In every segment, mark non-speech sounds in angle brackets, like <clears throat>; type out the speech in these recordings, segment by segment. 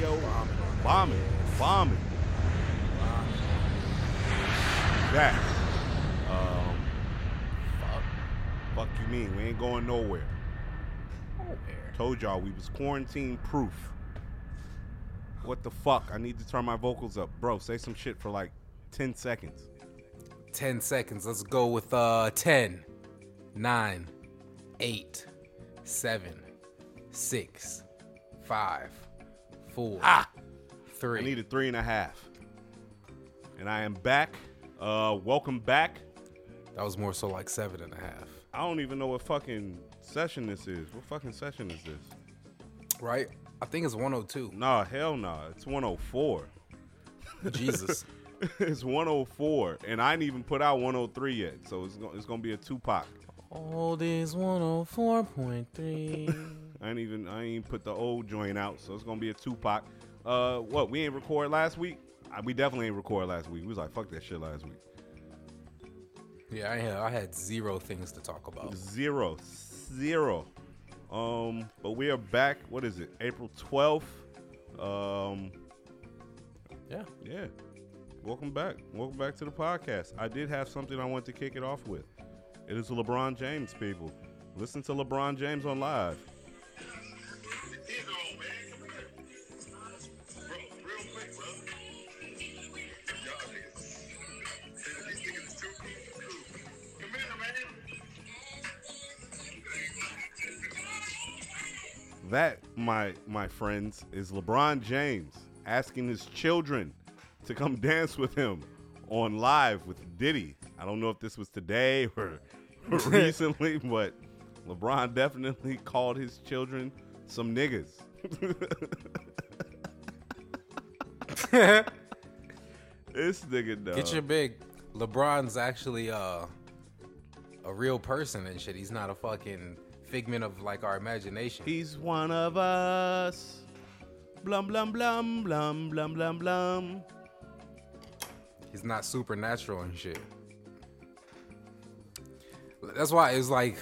Yo, bombing, bombing. That. Um, fuck. Fuck you mean? We ain't going nowhere. Told y'all we was quarantine proof. What the fuck? I need to turn my vocals up. Bro, say some shit for like 10 seconds. 10 seconds. Let's go with uh 10, 9, 8, 7, 6, 5, 4, Ah! 3. I needed three and a half. And I am back. Uh, welcome back. that was more so like seven and a half. I don't even know what fucking session this is. What fucking session is this? Right? I think it's 102. Nah, hell nah. It's 104. <laughs> Jesus. it's 104, and I ain't even put out 103 yet. So it's gonna, it's gonna be a Tupac. All this 104.3. <laughs> I ain't even I ain't put the old joint out, so it's gonna be a Tupac. Uh, what we ain't record last week? I, we definitely ain't record last week. We was like fuck that shit last week. yeah, I had, I had zero things to talk about. Zero, zero. Um, but we are back. What is it? April 12th. Um, Yeah. yeah. Welcome back. Welcome back to the podcast. I did have something I want to kick it off with. It is LeBron James, people. Listen to LeBron James on live. That, my my friends, is LeBron James asking his children to come <laughs> dance with him on live with Diddy. I don't know if this was today or <laughs> recently, but LeBron definitely called his children some niggas. <laughs> this nigga dog. Get your big. LeBron's actually uh a real person and shit. He's not a fucking figment of like our imagination. He's one of us. Blum blum blum blum blum blum blum. He's not supernatural and shit. That's why it's like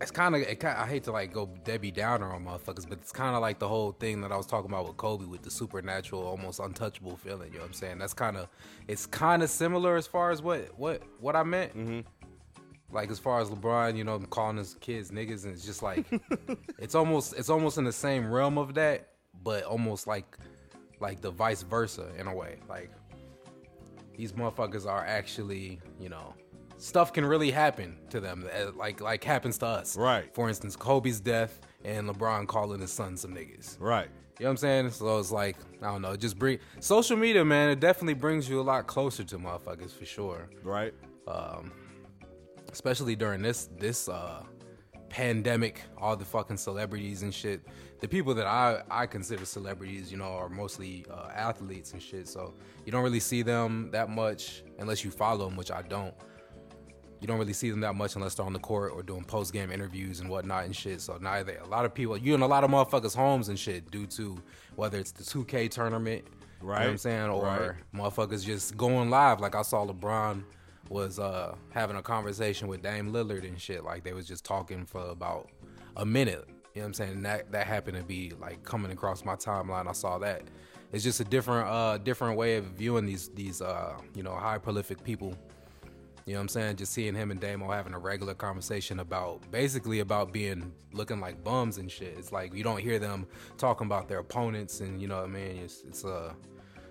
it's kind of it I hate to like go Debbie Downer on motherfuckers, but it's kind of like the whole thing that I was talking about with Kobe with the supernatural, almost untouchable feeling. You know what I'm saying? That's kind of it's kind of similar as far as what what what I meant. Mm-hmm. Like as far as LeBron, you know, calling his kids niggas, and it's just like <laughs> it's almost it's almost in the same realm of that, but almost like like the vice versa in a way. Like these motherfuckers are actually, you know, stuff can really happen to them, uh, like like happens to us. Right. For instance, Kobe's death and LeBron calling his son some niggas. Right. You know what I'm saying? So it's like I don't know, just bring social media, man. It definitely brings you a lot closer to motherfuckers for sure Right. Um, especially during this this uh pandemic all the fucking celebrities and shit the people that i i consider celebrities you know are mostly uh, athletes and shit so you don't really see them that much unless you follow them which i don't you don't really see them that much unless they're on the court or doing post game interviews and whatnot and shit. So now they a lot of people you in a lot of motherfuckers' homes and shit due to whether it's the 2K tournament, right? You know what I'm saying? Or right. motherfuckers just going live. Like I saw LeBron was uh having a conversation with Dame Lillard and shit. Like they was just talking for about a minute. You know what I'm saying? And that that happened to be like coming across my timeline. I saw that. It's just a different uh different way of viewing these these uh you know high prolific people. You know what I'm saying? Just seeing him and Damo having a regular conversation about basically about being looking like bums and shit. It's like you don't hear them talking about their opponents and you know what I mean. It's it's uh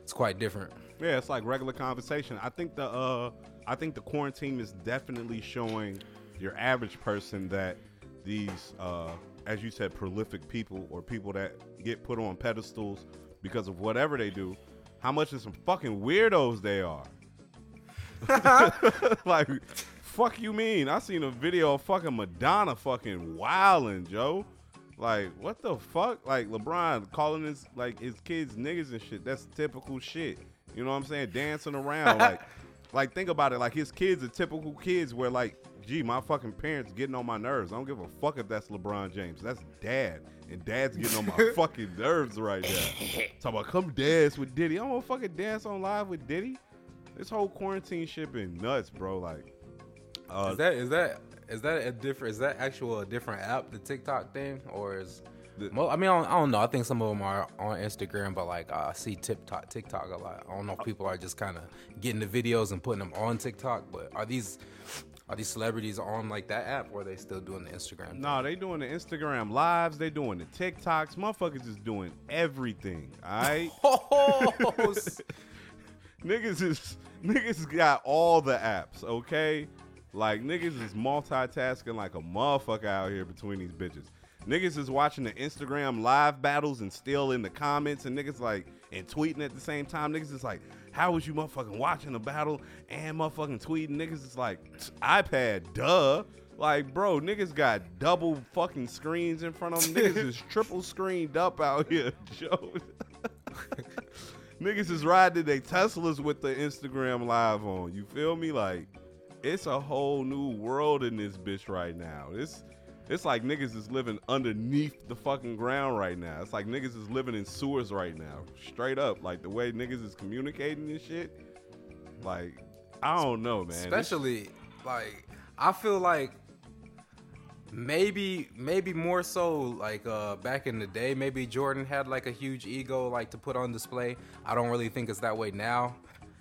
it's quite different. Yeah, it's like regular conversation. I think the uh I think the quarantine is definitely showing your average person that these uh as you said prolific people or people that get put on pedestals because of whatever they do, how much of some fucking weirdos they are. <laughs> <laughs> like fuck you mean? I seen a video of fucking Madonna fucking wilding, Joe. Like, what the fuck? Like LeBron calling his like his kids niggas and shit. That's typical shit. You know what I'm saying? Dancing around like <laughs> like think about it. Like his kids are typical kids where like, gee, my fucking parents getting on my nerves. I don't give a fuck if that's LeBron James. That's dad. And dad's getting on my <laughs> fucking nerves right now. <laughs> Talk about come dance with Diddy. I don't wanna fucking dance on live with Diddy. This whole quarantine shit been nuts, bro. Like uh, Is that is that is that a different? Is that actual a different app, the TikTok thing, or is? The- Mo- I mean, I don't, I don't know. I think some of them are on Instagram, but like I see TikTok, TikTok a lot. I don't know if people are just kind of getting the videos and putting them on TikTok. But are these are these celebrities on like that app, or are they still doing the Instagram? thing? No, they doing the Instagram lives. They doing the TikToks. Motherfuckers is doing everything. All right. <laughs> <laughs> Niggas is niggas got all the apps, okay? Like niggas is multitasking like a motherfucker out here between these bitches. Niggas is watching the Instagram live battles and still in the comments and niggas like and tweeting at the same time. Niggas is like, how was you motherfucking watching the battle and motherfucking tweeting? Niggas is like, <tsk> iPad, duh. Like, bro, niggas got double fucking screens in front of them. Niggas is <laughs> triple screened up out here, <laughs> Joe. Niggas is riding their Teslas with the Instagram live on. You feel me? Like, it's a whole new world in this bitch right now. It's it's like niggas is living underneath the fucking ground right now. It's like niggas is living in sewers right now. Straight up. Like the way niggas is communicating and shit. Like, I don't know, man. This- especially like I feel like maybe maybe more so like uh back in the day maybe Jordan had like a huge ego like to put on display. I don't really think it's that way now.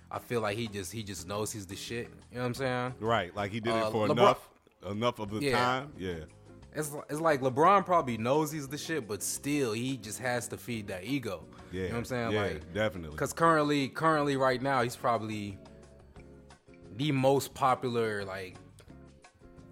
I feel like he just he just knows he's the shit. You know what I'm saying? right. Like he did Uh, it for LeBron- enough enough of the Yeah. time. Yeah. It's it's like LeBron probably knows he's the shit, but still he just has to feed that ego. Yeah. You know what I'm saying? Yeah, like definitely. Because currently, currently, right now, he's probably the most popular like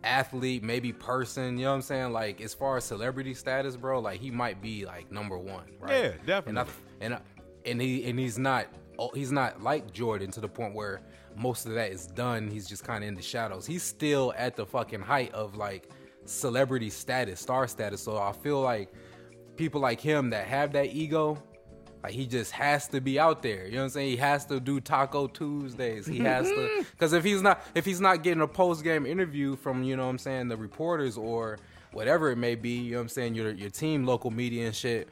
athlete, maybe person. You know what I'm saying? Like as far as celebrity status, bro, like he might be like number one. Right? Yeah, And I, definitely. and I, and he and he's not oh, he's not like Jordan to the point where most of that is done. He's just kind of in the shadows. He's still at the fucking height of like celebrity status, star status. So I feel like people like him that have that ego, like he just has to be out there. You know what I'm saying? He has to do Taco Tuesdays. He has to <laughs> because if he's not if he's not getting a post game interview from you know what I'm saying the reporters or whatever it may be, you know what I'm saying your your team, local media and shit.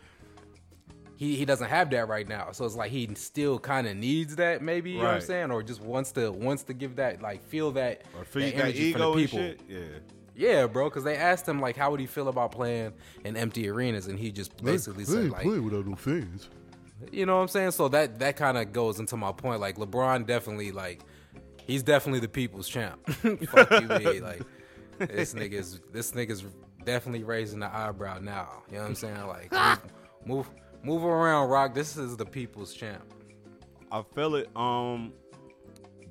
He, he doesn't have that right now, so it's like he still kind of needs that, maybe you know what I'm saying, or just wants to wants to give that like feel that Or feed that energy from ego people. shit. Yeah. Yeah, bro, because they asked him like how would he feel about playing in empty arenas, and he just basically said like, play without no fans. you know what I'm saying? So that that kind of goes into my point. Like LeBron definitely like he's definitely the people's champ. <laughs> Fuck you. <laughs> Like this nigga's this nigga's definitely raising the eyebrow now. You know what I'm saying? Like <laughs> move move, move around, Rock. This is the people's champ. I feel it. Um,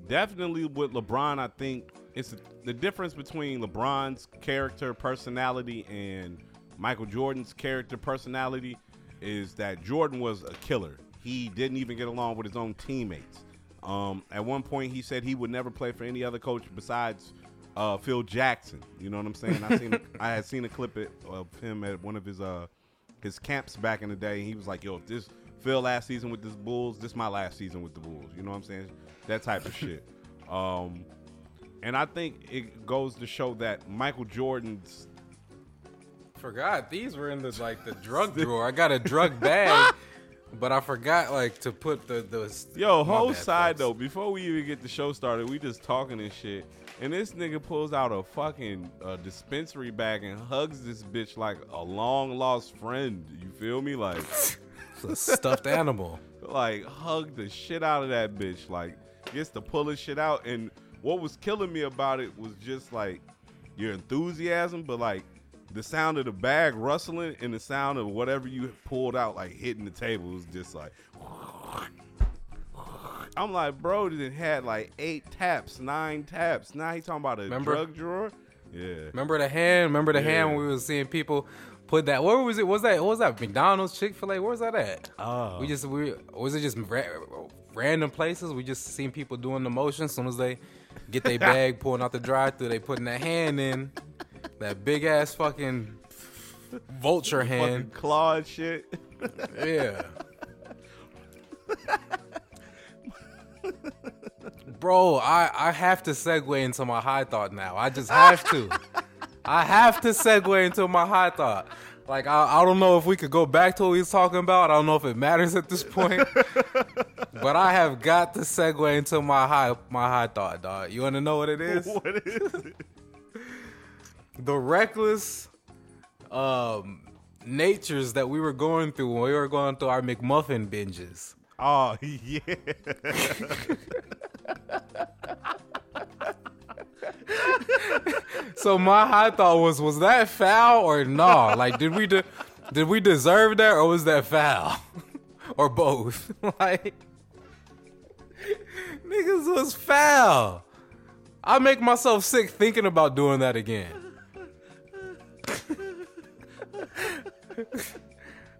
definitely with LeBron, I think it's the difference between LeBron's character personality and Michael Jordan's character personality is that Jordan was a killer. He didn't even get along with his own teammates. Um, at one point, he said he would never play for any other coach besides uh, Phil Jackson. You know what I'm saying? I seen <laughs> I had seen a clip it- of him at one of his uh his camps back in the day. He was like, "Yo, if this Phil last season with this Bulls, this my last season with the Bulls." You know what I'm saying? That type of shit. <laughs> Um, and I think it goes to show that Michael Jordan's Forgot these were in the like the <laughs> drug drawer. I got a drug bag, <laughs> but I forgot like to put the the. Yo, whole side folks. though, before we even get the show started, we just talking and shit. And this nigga pulls out a fucking uh, dispensary bag and hugs this bitch like a long lost friend. You feel me? Like, <laughs> It's a stuffed animal. like hug the shit out of that bitch. Like, gets to pull his shit out. And what was killing me about it was just like your enthusiasm, but like the sound of the bag rustling and the sound of whatever you pulled out, like hitting the table, was just like. I'm like, bro, did it had like eight taps, nine taps. Now he talking about a Remember? drug drawer. Yeah. Remember the hand? Remember the hand when we was seeing people put that? Where was it? Was that? What was that? McDonald's, Chick Fil A? Where was that at? Oh. We just we was it just ra- random places? We just seen people doing the motion. As soon as they get their bag, pulling out the drive through, they putting that hand in that big ass fucking vulture Fucking hand. claw and shit. Yeah. Bro, I, I have to segue into my high thought now. I just have to. I have to segue into my high thought. Like I, I don't know if we could go back to what we was talking about. I don't know if it matters at this point. <laughs> but I have got to segue into my high my high thought, dog. You wanna know what it is? <laughs> what is it? the reckless um natures that we were going through when we were going through our McMuffin binges. Oh <laughs> yeah. So my high thought was, was that foul or no? Like, did we de- did we deserve that or was that foul, <laughs> or both? <laughs> like, niggas was foul. I make myself sick thinking about doing that again. <laughs>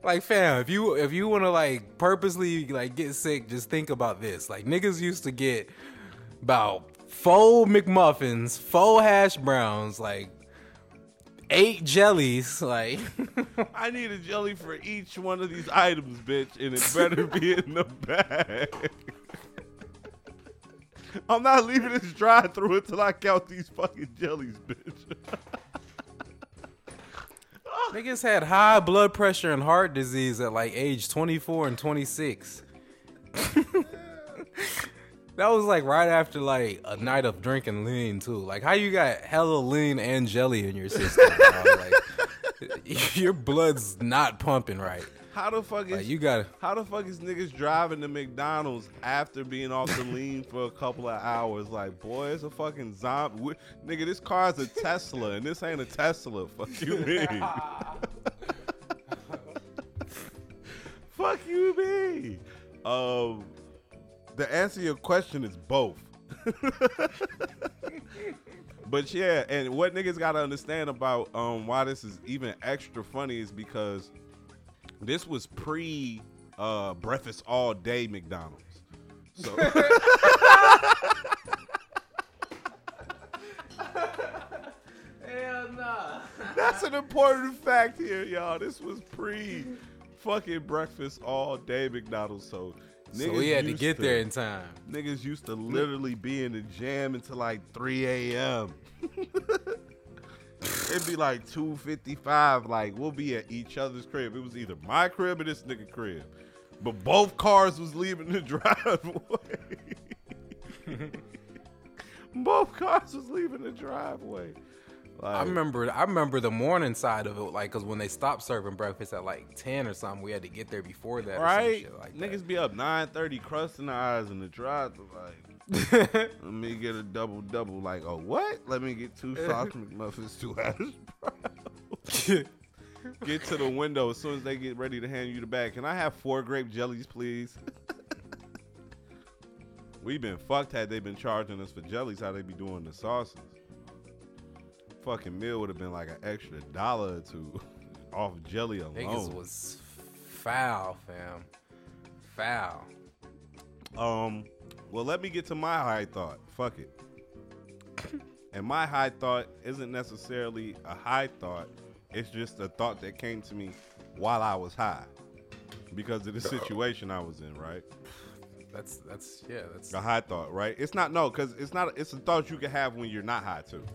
like, fam, if you if you want to like purposely like get sick, just think about this. Like, niggas used to get about four McMuffins, four hash browns, like eight jellies, <laughs> like I need a jelly for each one of these items, bitch, and it better be in the bag. I'm not leaving this drive through until I count these fucking jellies, bitch. niggas had high blood pressure and heart disease at like age 24 and 26. <laughs> that was like right after like a night of drinking lean too. Like how you got hella lean and jelly in your system? like <laughs> your blood's not pumping right. How the fuck is Like you got How the fuck is niggas driving to McDonald's after being off the lean for a couple of hours? Like, boy, it's a fucking zombie. Nigga, this car's a Tesla, and this ain't a Tesla. <laughs> Fuck you, mean? <laughs> fuck you, me. Um, the answer to your question is both. <laughs> but yeah, and what niggas gotta understand about um why this is even extra funny is because this was pre uh breakfast all day McDonald's. So <laughs> Hell nah. <laughs> that's an important fact here, y'all. This was pre fucking breakfast all day McDonald's. So So we had to get there in time. Niggas used to literally be in the jam until like 3 a.m. <laughs> It'd be like 2.55. Like, we'll be at each other's crib. It was either my crib or this nigga crib. But both cars was leaving the <laughs> driveway. <laughs> both cars was leaving the driveway. Like, I remember I remember the morning side of it, like, cause when they stopped serving breakfast at like ten or something, we had to get there before that. Right? like Niggas be up 9.30 crusting the eyes in the drive. Like, that. <laughs> let me get a double double. Like, oh, what? Let me get two sausage <laughs> McMuffins, two hash. <laughs> Get to the window as soon as they get ready to hand you the bag. Can I have four grape jellies, please? We've been fucked had they been charging us for jellies, how they be doing the sauces. Fucking meal would have been like an extra dollar or two <laughs> off jelly alone. Niggas was foul, fam. Foul. Um, well, let me get to my high thought. Fuck it. <coughs> and my high thought isn't necessarily a high thought. It's just a thought that came to me while I was high because of the <coughs> situation I was in, right? That's that's yeah. That's a high thought, right? It's not no, because it's not. It's a thought you can have when you're not high too.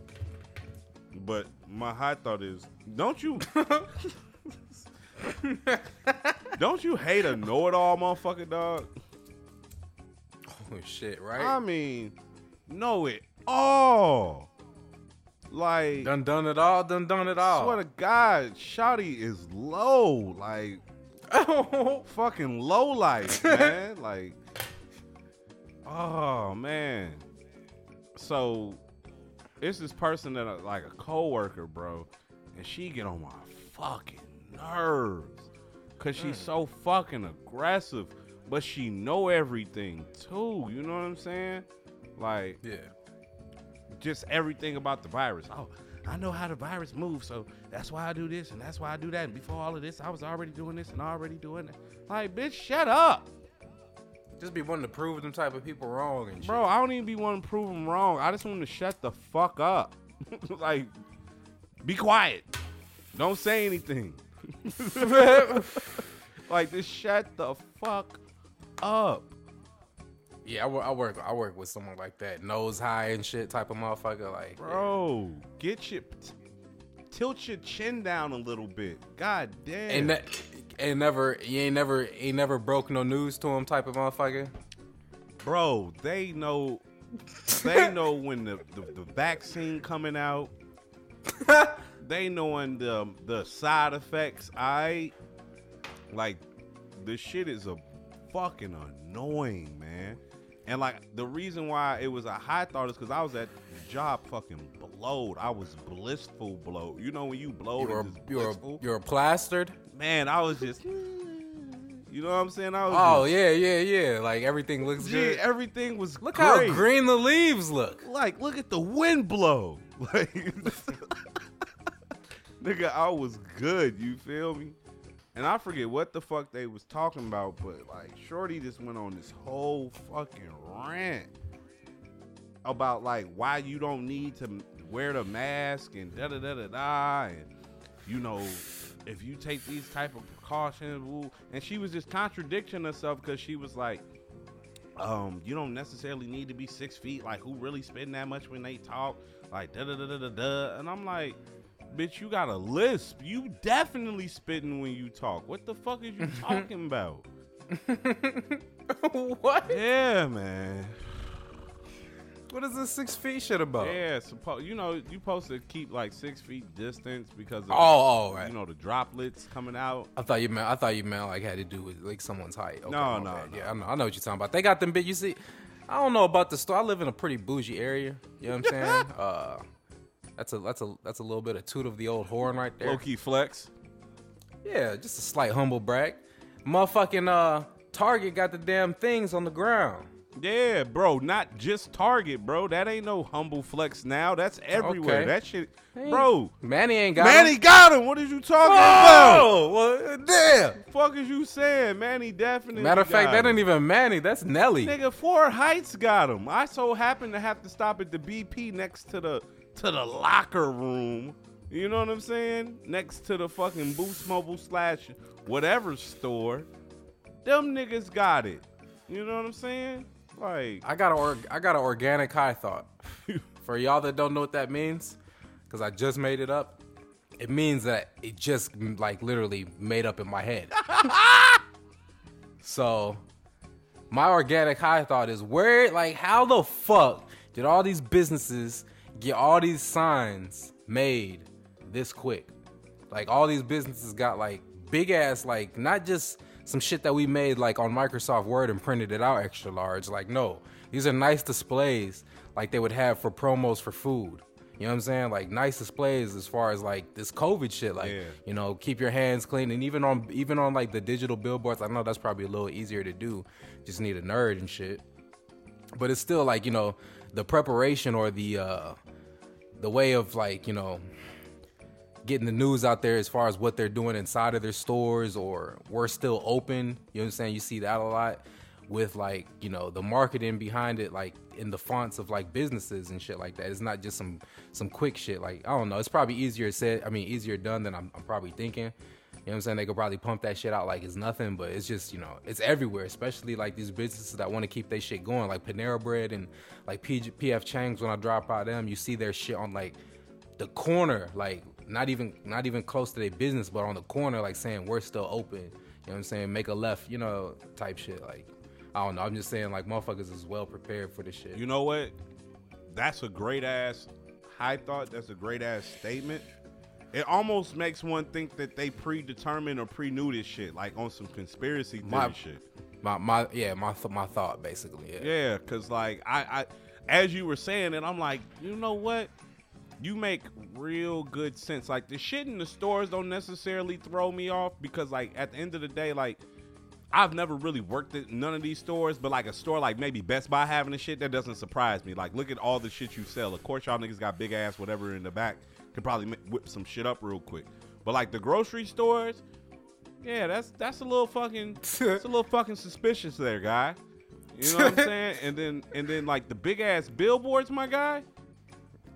But my high thought is, don't you, <laughs> don't you hate a know-it-all motherfucker, dog? oh shit, right? I mean, know it all. Like, done done it all. Done done it all. swear to God, Shotty is low. Like, <laughs> fucking low life, <laughs> man. like, oh man. So, it's this person that uh, like a coworker, bro, and she get on my fucking nerves, cause she's so fucking aggressive, but she know everything too. You know what I'm saying? Like, yeah. just everything about the virus. Oh, I know how the virus moves, so that's why I do this and that's why I do that. And before all of this, I was already doing this and already doing that. Like, bitch, shut up. Just be wanting to prove them type of people wrong and shit. Bro, I don't even be wanting to prove them wrong. I just want to shut the fuck up. <laughs> like, be quiet. Don't say anything. <laughs> like, just shut the fuck up. Yeah, I, I work. I work with someone like that, nose high and shit type of motherfucker. Like, Bro, get your. Tilt your chin down a little bit. God damn. and that, and never, you ain't never, ain't never broke no news to him type of motherfucker. bro they know they <laughs> know when the, the, the vaccine coming out <laughs> they knowing the the side effects. I like this shit is a fucking annoying, man. And like the reason why it was a high thought is because I was at the job fucking blowed. I was blissful blowed. You know when you blowed, you're, it's you were blissful. you were plastered. Man, I was just. You know what I'm saying? I was. Oh just, yeah, yeah, yeah. Like everything looks Gee, good. everything was Look great. how green the leaves look. Like, look at the wind blow. <laughs> Like, nigga, I was good. You feel me? And I forget what the fuck they was talking about, but like, Shorty just went on this whole fucking rant about like why you don't need to wear the mask and da da da da da, and you know, if you take these type of precautions, and she was just contradicting herself because she was like um, you don't necessarily need to be six feet. Like, who really spitting that much when they talk? Like, da da da da da da. And I'm like, bitch, you got a lisp. You definitely spitting when you talk. What the fuck is you <laughs> talking about? <laughs> what? yeah, man. What is this six feet shit about? Yeah, suppo- you know, you supposed to keep like six feet distance because of, Oh, oh, right. you know, the droplets coming out. I thought you meant I thought you meant like had to do with like someone's height. Okay, No, no, no. Yeah, I know, I know what you're talking about. They got them big. You see, I don't know about the store. I live in a pretty bougie area. You know what I'm <laughs> saying? uh, that's a that's a that's a little bit of toot of the old horn right there. Low key flex. Yeah, just a slight humble brag. Motherfucking uh, Target got the damn things on the ground. Yeah, bro, not just Target, bro. That ain't no humble flex now. That's everywhere. Okay. That shit, Hey, bro. Manny ain't got. Manny him. got him. What is you talking about? Oh, well, damn. Fuck is you saying? Manny definitely. Matter of fact, got that him. ain't even Manny. That's Nelly. Nigga, Four Heights got him. I so happened to have to stop at the BP next to the to the locker room. You know what I'm saying? Next to the fucking Boost Mobile slash whatever store. Them niggas got it. You know what I'm saying? Like, I got a or- I got an organic high thought. <laughs> For y'all that don't know what that means, because I just made it up, it means that it just like literally made up in my head. <laughs> so, my organic high thought is where, like, how the fuck did all these businesses get all these signs made this quick? Like, all these businesses got like big ass, like, not just some shit that we made like on Microsoft Word and printed it out extra large. Like, no, these are nice displays like they would have for promos for food. You know what I'm saying? Like nice displays as far as like this COVID shit. Like, Yeah. you know, keep your hands clean. And even on even on like the digital billboards, I know that's probably a little easier to do. Just need a nerd and shit. But it's still like, you know, the preparation or the uh the way of like, you know, getting the news out there as far as what they're doing inside of their stores or we're still open. You know what I'm saying? You see that a lot with like, you know, the marketing behind it, like in the fonts of like businesses and shit like that. It's not just some some quick shit. Like, I don't know. It's probably easier said, I mean, easier done than I'm, I'm probably thinking. You know what I'm saying? They could probably pump that shit out like it's nothing, but it's just, you know, it's everywhere, especially like these businesses that want to keep their shit going, like Panera Bread and like PF Chang's when I drop by them, you see their shit on like the corner, like not even not even close to their business, but on the corner, like saying we're still open. You know what I'm saying? Make a left, you know, type shit. Like I don't know. I'm just saying like motherfuckers is well prepared for this shit. You know what? That's a great ass high thought. That's a great ass statement. It almost makes one think that they predetermined or pre-knew this shit, like on some conspiracy theory My- shit. my my yeah, my th- my thought basically. Yeah. Yeah, cause like I, I, as you were saying it, I'm like, you know what? You make real good sense. Like the shit in the stores don't necessarily throw me off because like at the end of the day, like I've never really worked at none of these stores, but like a store like maybe Best Buy having the shit that doesn't surprise me. Like look at all the shit you sell. Of course, y'all niggas got big ass whatever in the back, could probably whip some shit up real quick. But like the grocery stores, yeah, that's that's a little fucking, <laughs> it's a little fucking suspicious there, guy. You know what I'm <laughs> saying? And then and then like the big ass billboards, my guy.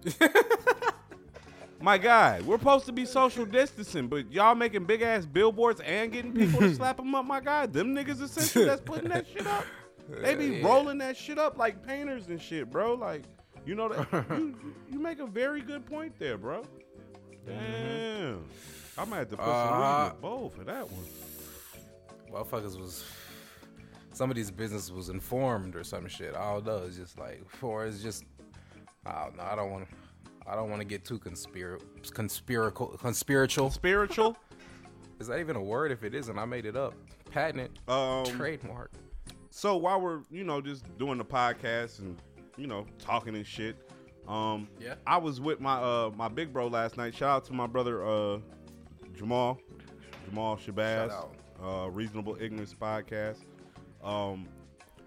<laughs> my guy, we're supposed to be social distancing, but y'all making big ass billboards and getting people to <laughs> slap them up, my guy. Them niggas essentially that's putting that shit up. They be Yeah. rolling that shit up like painters and shit, bro. Like, you know that you, <laughs> you make a very good point there, bro. Damn. I might have to put some Uh, reason bowl for that one. Motherfuckers was some of these businesses was informed or some shit. I don't know. It's just like for it's just I don't know. I don't want to. I don't want to get too conspir conspiracal conspiritual. Spiritual. <laughs> Is that even a word? If it isn't, I made it up. Patent it. Um, Trademark. So while we're you know just doing the podcast and you know talking and shit, um, Yeah. I was with my uh my big bro last night. Shout out to my brother uh Jamal, Jamal Shabazz, Shout uh Reasonable Ignorance podcast. Um,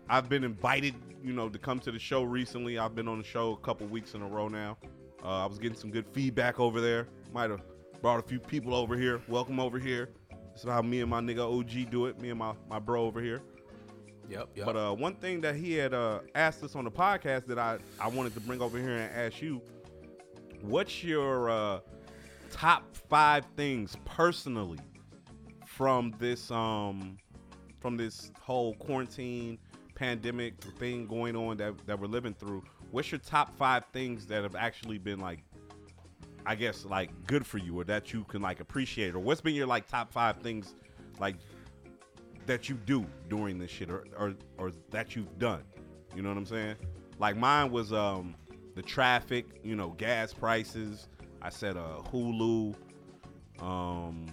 I've been invited, you know, to come to the show recently. I've been on the show a couple weeks in a row now. Uh, I was getting some good feedback over there. Might have brought a few people over here. Welcome over here. This is how me and my nigga OG do it. Me and my, my bro over here. Yep. Yep. But uh, one thing that he had uh, asked us on the podcast that I, I wanted to bring over here and ask you, what's your uh, top five things personally from this um from this whole quarantine pandemic thing going on that, that we're living through? What's your top five things that have actually been like I guess like good for you or that you can like appreciate or what's been your like top five things like that you do during this shit or, or or that you've done. You know what I'm saying? Like mine was um the traffic, you know, gas prices. I said uh Hulu, um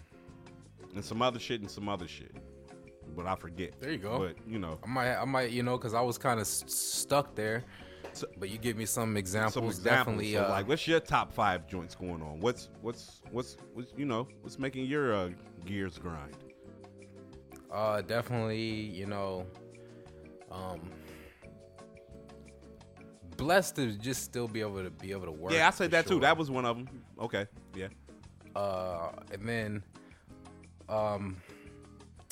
and some other shit and some other shit. But I forget. There you go. But you know, I might, I might, you know, because I was kind of s- stuck there. So- but you give me some examples. some examples. Definitely, So, uh, like, what's your top five joints going on? What's what's what's what's you know what's making your uh, gears grind? uh, definitely, you know, um, blessed to just still be able to be able to work. yeah, I said that too. That was one of them. Okay, yeah. uh, and then, um,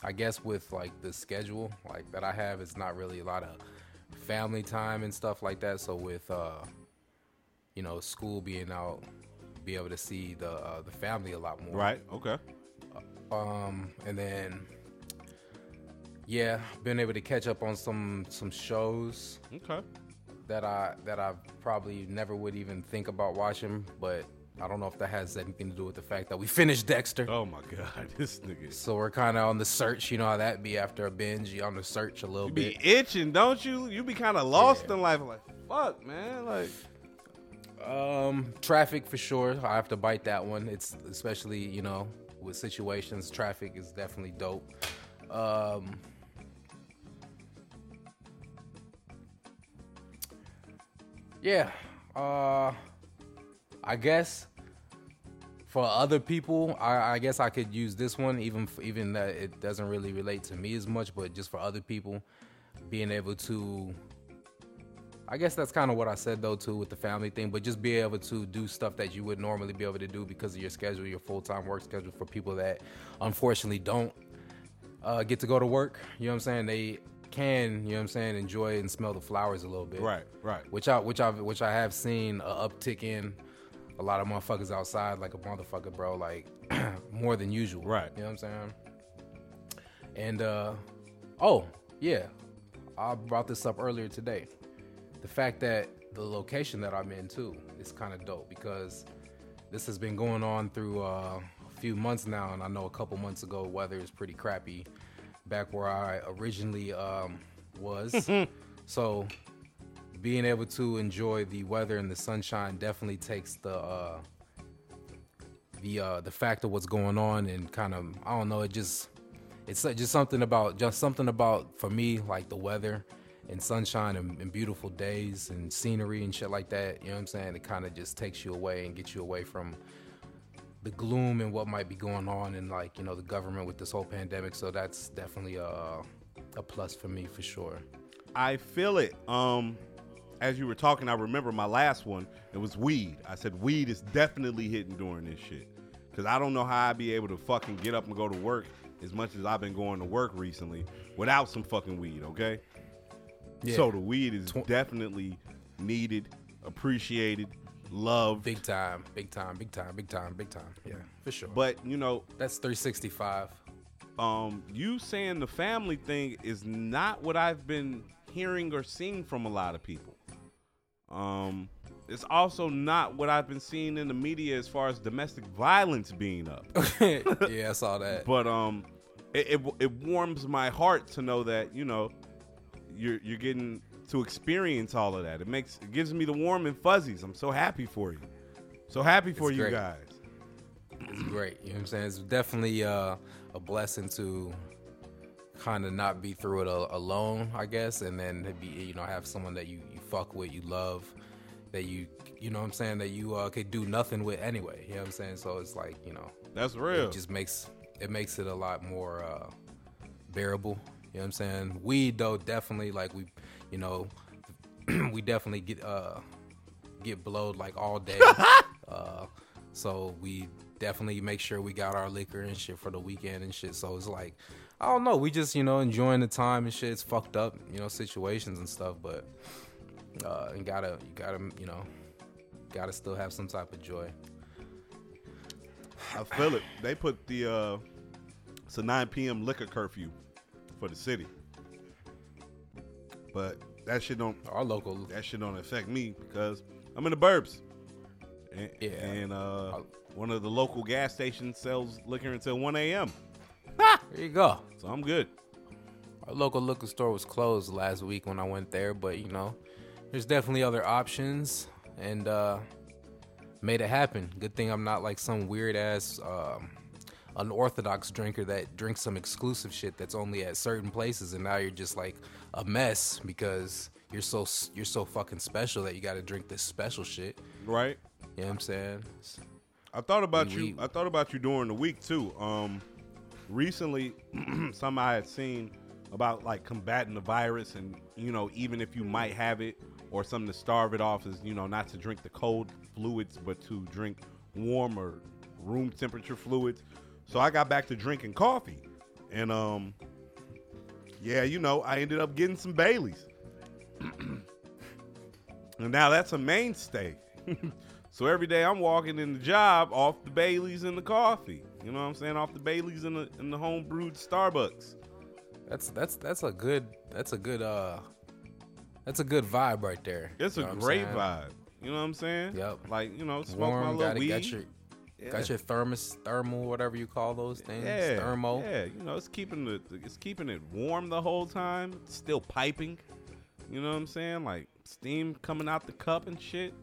I guess with like the schedule like that I have, it's not really a lot of family time and stuff like that. So with uh, you know, school being out, be able to see the uh, the family a lot more. Right. Okay. Um, and then, yeah, been able to catch up on some some shows Okay. that I that I probably never would even think about watching, but I don't know if that has anything to do with the fact that we finished Dexter. Oh my god, <laughs> this nigga. So we're kind of on the search, you know how that be after a binge, you on the search a little You be bit. itching, don't you? You be kind of lost Yeah. in life. Like, fuck, man. Like, Um, traffic for sure. I have to bite that one. It's especially you know with situations, traffic is definitely dope. Um, yeah. Uh, I guess for other people, I, I guess I could use this one, even even that it doesn't really relate to me as much, but just for other people, being able to I guess that's kind of what I said though too with the family thing, but just be able to do stuff that you would normally be able to do because of your schedule, your full time work schedule. For people that unfortunately don't uh, get to go to work, you know what I'm saying? They can, you know what I'm saying, enjoy and smell the flowers a little bit. right, right. Which I which I which I have seen a uptick in a lot of motherfuckers outside like a motherfucker, bro, like <clears throat> more than usual. Right. You know what I'm saying? And uh oh, yeah. I brought this up earlier today. The fact that the location that I'm in too is kind of dope because this has been going on through uh, a few months now, and I know a couple months ago weather is pretty crappy back where I originally um, was. <laughs> so being able to enjoy the weather and the sunshine definitely takes the uh, the uh, the fact of what's going on and kind of I don't know it just it's just something about just something about for me like the weather and sunshine and, and beautiful days and scenery and shit like that you know what i'm saying it kind of just takes you away and gets you away from the gloom and what might be going on and like you know the government with this whole pandemic so that's definitely a a plus for me for sure I feel it. Um, as you were talking, I remember my last one. It was weed. I said weed is definitely hitting during this shit. Cause I don't know how I'd be able to fucking get up and go to work as much as I've been going to work recently without some fucking weed. Okay. Yeah. So the weed is Tw- definitely needed, appreciated, loved. big time big time big time big time big time yeah for sure But you know, that's 365 um, you saying the family thing is not what I've been hearing or seeing from a lot of people. Um, it's also not what I've been seeing in the media as far as domestic violence being up. <laughs> yeah i saw that but um, it, it it warms my heart to know that you know you're you're getting to experience all of that. It makes it gives me the warm and fuzzies. I'm so happy for you. So happy for It's you great. guys. it's great. You know what I'm saying? It's definitely uh, a blessing to kind of not be through it alone, I guess, and then be you know have someone that you you fuck with, you love, that you you know what I'm saying that you uh, could do nothing with anyway. You know what I'm saying? So it's like you know That's real. it just makes it makes it a lot more uh, bearable. You know what I'm saying? Weed though definitely like we, you know, <clears throat> we definitely get uh get blowed like all day. <laughs> uh, so we definitely make sure we got our liquor and shit for the weekend and shit. So it's like I don't know, we just you know enjoying the time and shit. It's fucked up, you know, situations and stuff, but uh, you gotta you gotta you know gotta still have some type of joy. I feel it. They put the uh it's a 9 p.m. liquor curfew for the city. But that shit don't Our local that shit don't affect me because I'm in the burbs. And, Yeah. and uh one of the local gas stations sells liquor until 1 a.m. there you go. So I'm good. Our local liquor store was closed last week when I went there, but you know, there's definitely other options and uh made it happen. Good thing I'm not like some weird ass um unorthodox drinker that drinks some exclusive shit that's only at certain places and now you're just like a mess because you're so you're so fucking special that you got to drink this special shit. Right? You know what I'm saying? I thought about We- you. I thought about you during the week too. Um, recently, <clears throat> some I had seen about like combating the virus, and you know, even if you might have it or something to starve it off, is you know not to drink the cold fluids, but to drink warm or room temperature fluids. So I got back to drinking coffee, and um, yeah, you know, I ended up getting some Baileys, <clears throat> and now that's a mainstay. <laughs> So every day I'm walking in the job off the Baileys and the coffee. You know what I'm saying? Off the Baileys and the and the home brewed Starbucks. That's that's that's a good that's a good uh that's a good vibe right there. It's You a know great vibe. You know what I'm saying? Yep. Like you know, smoke my warm. little Got, weed. got your yeah. got your thermos, thermal, whatever you call those things. yeah, Thermo. Yeah, you know, it's keeping the it's keeping it warm the whole time. It's still piping. You know what I'm saying? Like steam coming out the cup and shit.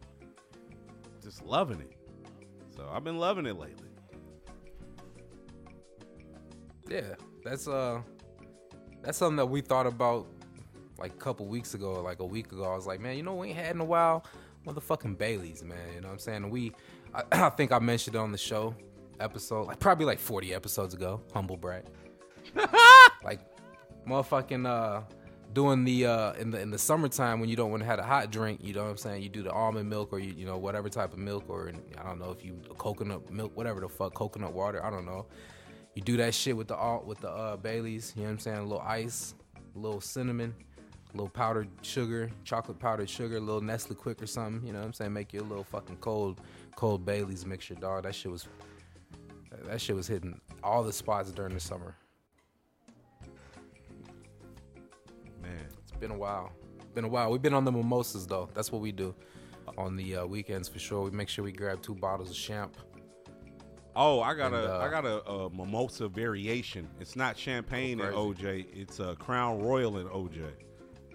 Just loving it. So I've been loving it lately. Yeah, that's uh, that's something that we thought about like a couple weeks ago, like a week ago. I was like, man, you know, we ain't had in a while, motherfucking Bailey's, man. You know what I'm saying? And we, I, <clears throat> I think I mentioned it on the show episode, like probably like 40 episodes ago. Humble brag. <laughs> like, motherfucking uh, doing the uh in the in the summertime when you don't want to have a hot drink. You know what I'm saying? You do the almond milk or you you know whatever type of milk or I don't know if you coconut milk, whatever the fuck, coconut water. I don't know. You do that shit with the all with the uh, Baileys. You know what I'm saying? A little ice, a little cinnamon, a little powdered sugar, chocolate powdered sugar, a little Nestle Quik or something. You know what I'm saying? Make you a little fucking cold, cold Bailey's mixture, dog. That shit was, that shit was hitting all the spots during the summer. Man. It's been a while. Been a while. We've been on the mimosas though. That's what we do on the uh, weekends for sure. We make sure we grab two bottles of champ. Oh, I got And, a I uh, got a, a mimosa variation. It's not champagne and OJ. It's a Crown Royal and OJ.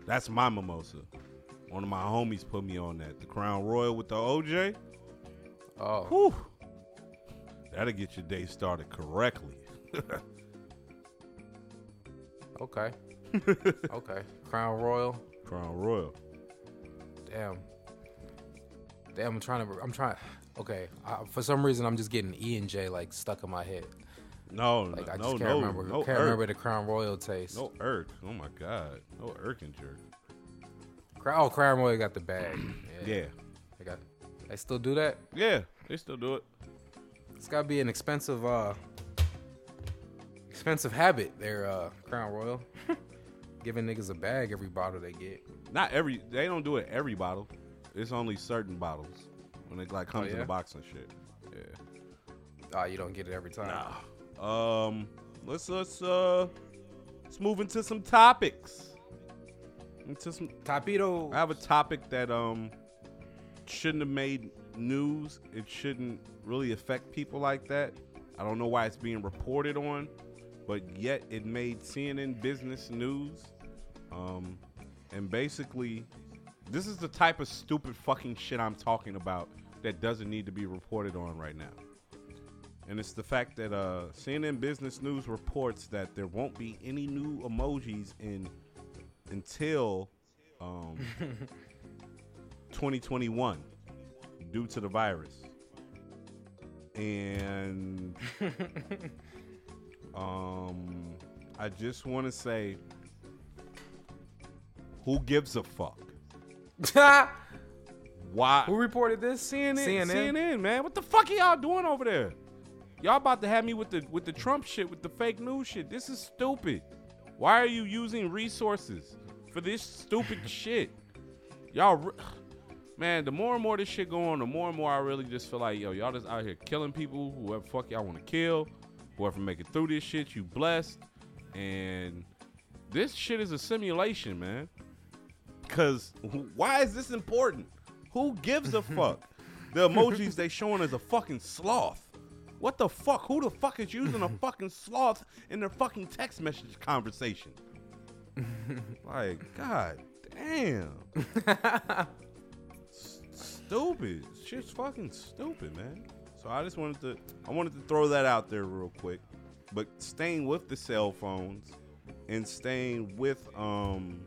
That's my mimosa. One of my homies put me on that. The Crown Royal with the OJ. Oh, Whew. That'll get your day started correctly. <laughs> okay, <laughs> okay. Crown Royal. Crown Royal. Damn. Damn, I'm trying to. I'm trying. Okay, I, for some reason I'm just getting E and J like stuck in my head. No, Like I no, just can't no, remember. no can't irk. remember the Crown Royal taste. No irk. Oh my god. No irk and jerk. Crown, oh, Crown Royal got the bag. <clears throat> Yeah. Yeah. They got. They still do that. Yeah. They still do it. It's gotta be an expensive, uh, expensive habit. There, uh, Crown Royal, <laughs> giving niggas a bag every bottle they get. Not every. They don't do it every bottle. It's only certain bottles when it like comes in Oh, yeah? a box and shit. Yeah. Ah, you don't get it every time. Nah. Um, let's let's uh let's move into some topics. Into some. Tapito. I have a topic that um shouldn't have made news. It shouldn't really affect people like that. I don't know why it's being reported on, but yet it made CNN Business News. Um, and basically, this is the type of stupid fucking shit I'm talking about that doesn't need to be reported on right now. And it's the fact that uh, CNN Business News reports that there won't be any new emojis in until um, <laughs> 2021 due to the virus. And <laughs> um, I just want to say, who gives a fuck? <laughs> Why? Who reported this? CNN, CNN. CNN, man. What the fuck are y'all doing over there? Y'all about to have me with the with the Trump shit, with the fake news shit. This is stupid. Why are you using resources for this stupid <laughs> shit? Y'all, re- <sighs> man. The more and more this shit go on, the more and more I really just feel like, yo, y'all just out here killing people. Whoever fuck y'all want to kill, whoever make it through this shit, you blessed. And this shit is a simulation, man. Cause why is this important? Who gives a fuck? the emojis they showing is a fucking sloth. What the fuck? Who the fuck is using a fucking sloth in their fucking text message conversation? <laughs> like, god damn. S- <laughs> stupid. Shit's fucking stupid, man. So I just wanted to I wanted to throw that out there real quick. But staying with the cell phones and staying with um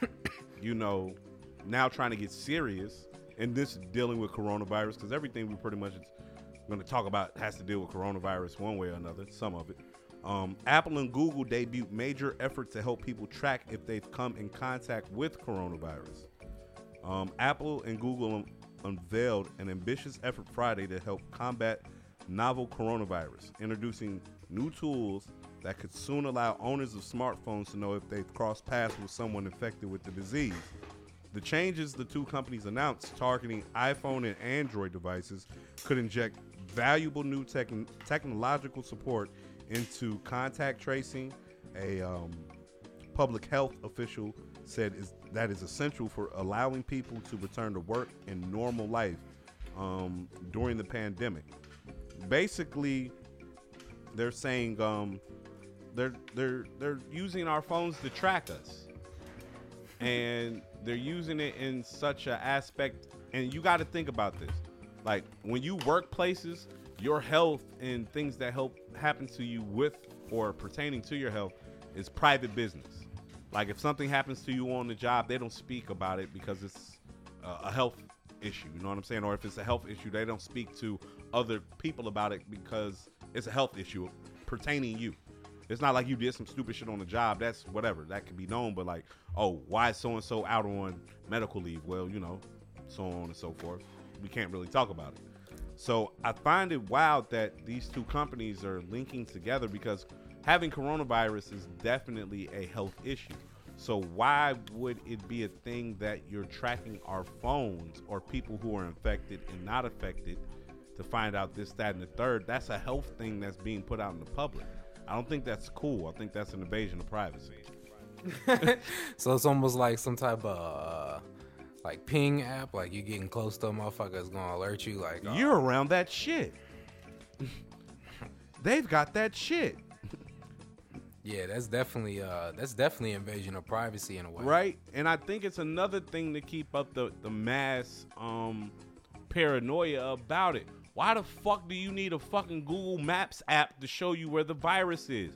<coughs> you know, now trying to get serious and this dealing with coronavirus because everything we pretty much going to talk about has to deal with coronavirus one way or another, some of it. Um, Apple and Google debuted major efforts to help people track if they've come in contact with coronavirus. Um, Apple and Google un- unveiled an ambitious effort Friday to help combat novel coronavirus, introducing new tools that could soon allow owners of smartphones to know if they've crossed paths with someone infected with the disease. The changes the two companies announced targeting iPhone and Android devices could inject valuable new tech- technological support into contact tracing. A um, public health official said is that is essential for allowing people to return to work and normal life um, during the pandemic. Basically, they're saying um, they're they're they're using our phones to track us and they're using it in such an aspect and you got to think about this. Like when you work places your health and things that help happen to you with or pertaining to your health is private business. Like if something happens to you on the job they don't speak about it because it's a health issue you know what i'm saying? Or if it's a health issue they don't speak to other people about it because it's a health issue pertaining you it's not like you did some stupid shit on the job. That's whatever. That could be known. But like, oh, why is so and so out on medical leave? Well, you know, so on and so forth. We can't really talk about it. So I find it wild that these two companies are linking together because having coronavirus is definitely a health issue. So why would it be a thing that you're tracking our phones or people who are infected and not affected to find out this, that, and the third? That's a health thing that's being put out in the public. I don't think that's cool. I think that's an invasion of privacy. <laughs> So it's almost like some type of uh, like ping app. Like you're getting close to a motherfucker is gonna alert you. Like oh, You're around that shit. <laughs> They've got that shit, yeah, that's definitely uh, that's definitely invasion of privacy in a way. right? And I think it's another thing to keep up the the mass um paranoia about it. Why the fuck do you need a fucking Google Maps app to show you where the virus is?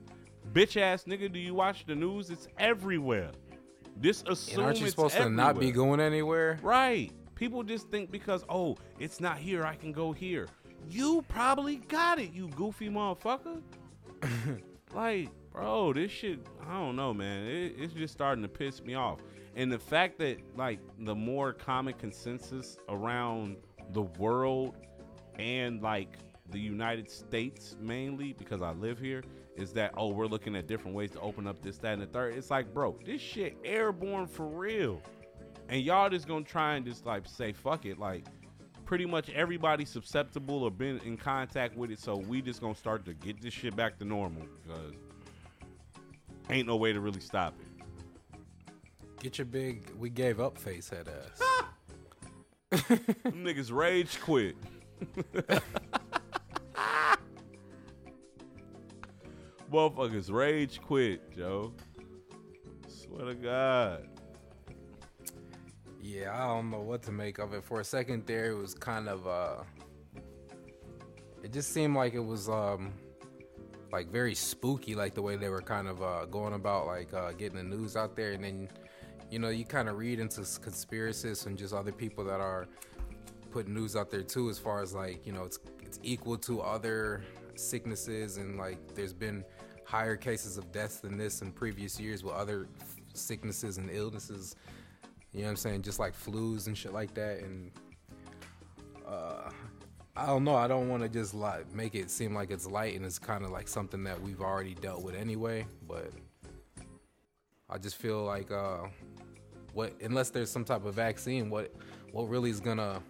Bitch ass nigga, do you watch the news? It's everywhere. This assume And aren't you supposed to not be going anywhere? Right. People just think because oh, it's not here, I can go here. You probably got it, you goofy motherfucker. <laughs> like, bro, this shit, I don't know, man. It, it's just starting to piss me off. And the fact that like the more common consensus around the world and like the United States mainly because I live here is that oh we're looking at different ways to open up this that and the third. It's like bro, this shit airborne for real, and y'all just gonna try and just like say fuck it like. Pretty much everybody susceptible or been in contact with it, so we just gonna start to get this shit back to normal because ain't no way to really stop it. Get your big we gave up face head ass. <laughs> Niggas rage quit. Motherfuckers rage quit, Joe. Swear to God. Yeah, I don't know what to make of it. For a second there, it was kind of uh it just seemed like it was um like very spooky like the way they were kind of uh going about like uh getting the news out there and then you know, you kind of read into s- conspiracies and just other people that are putting news out there too as far as like, you know, it's it's equal to other sicknesses and like there's been higher cases of deaths than this in previous years with other sicknesses and illnesses you know what I'm saying? Just like flus and shit like that. And uh, I don't know. I don't want to just like make it seem like it's light and it's kind of like something that we've already dealt with anyway. But I just feel like uh, what unless there's some type of vaccine, what what really is gonna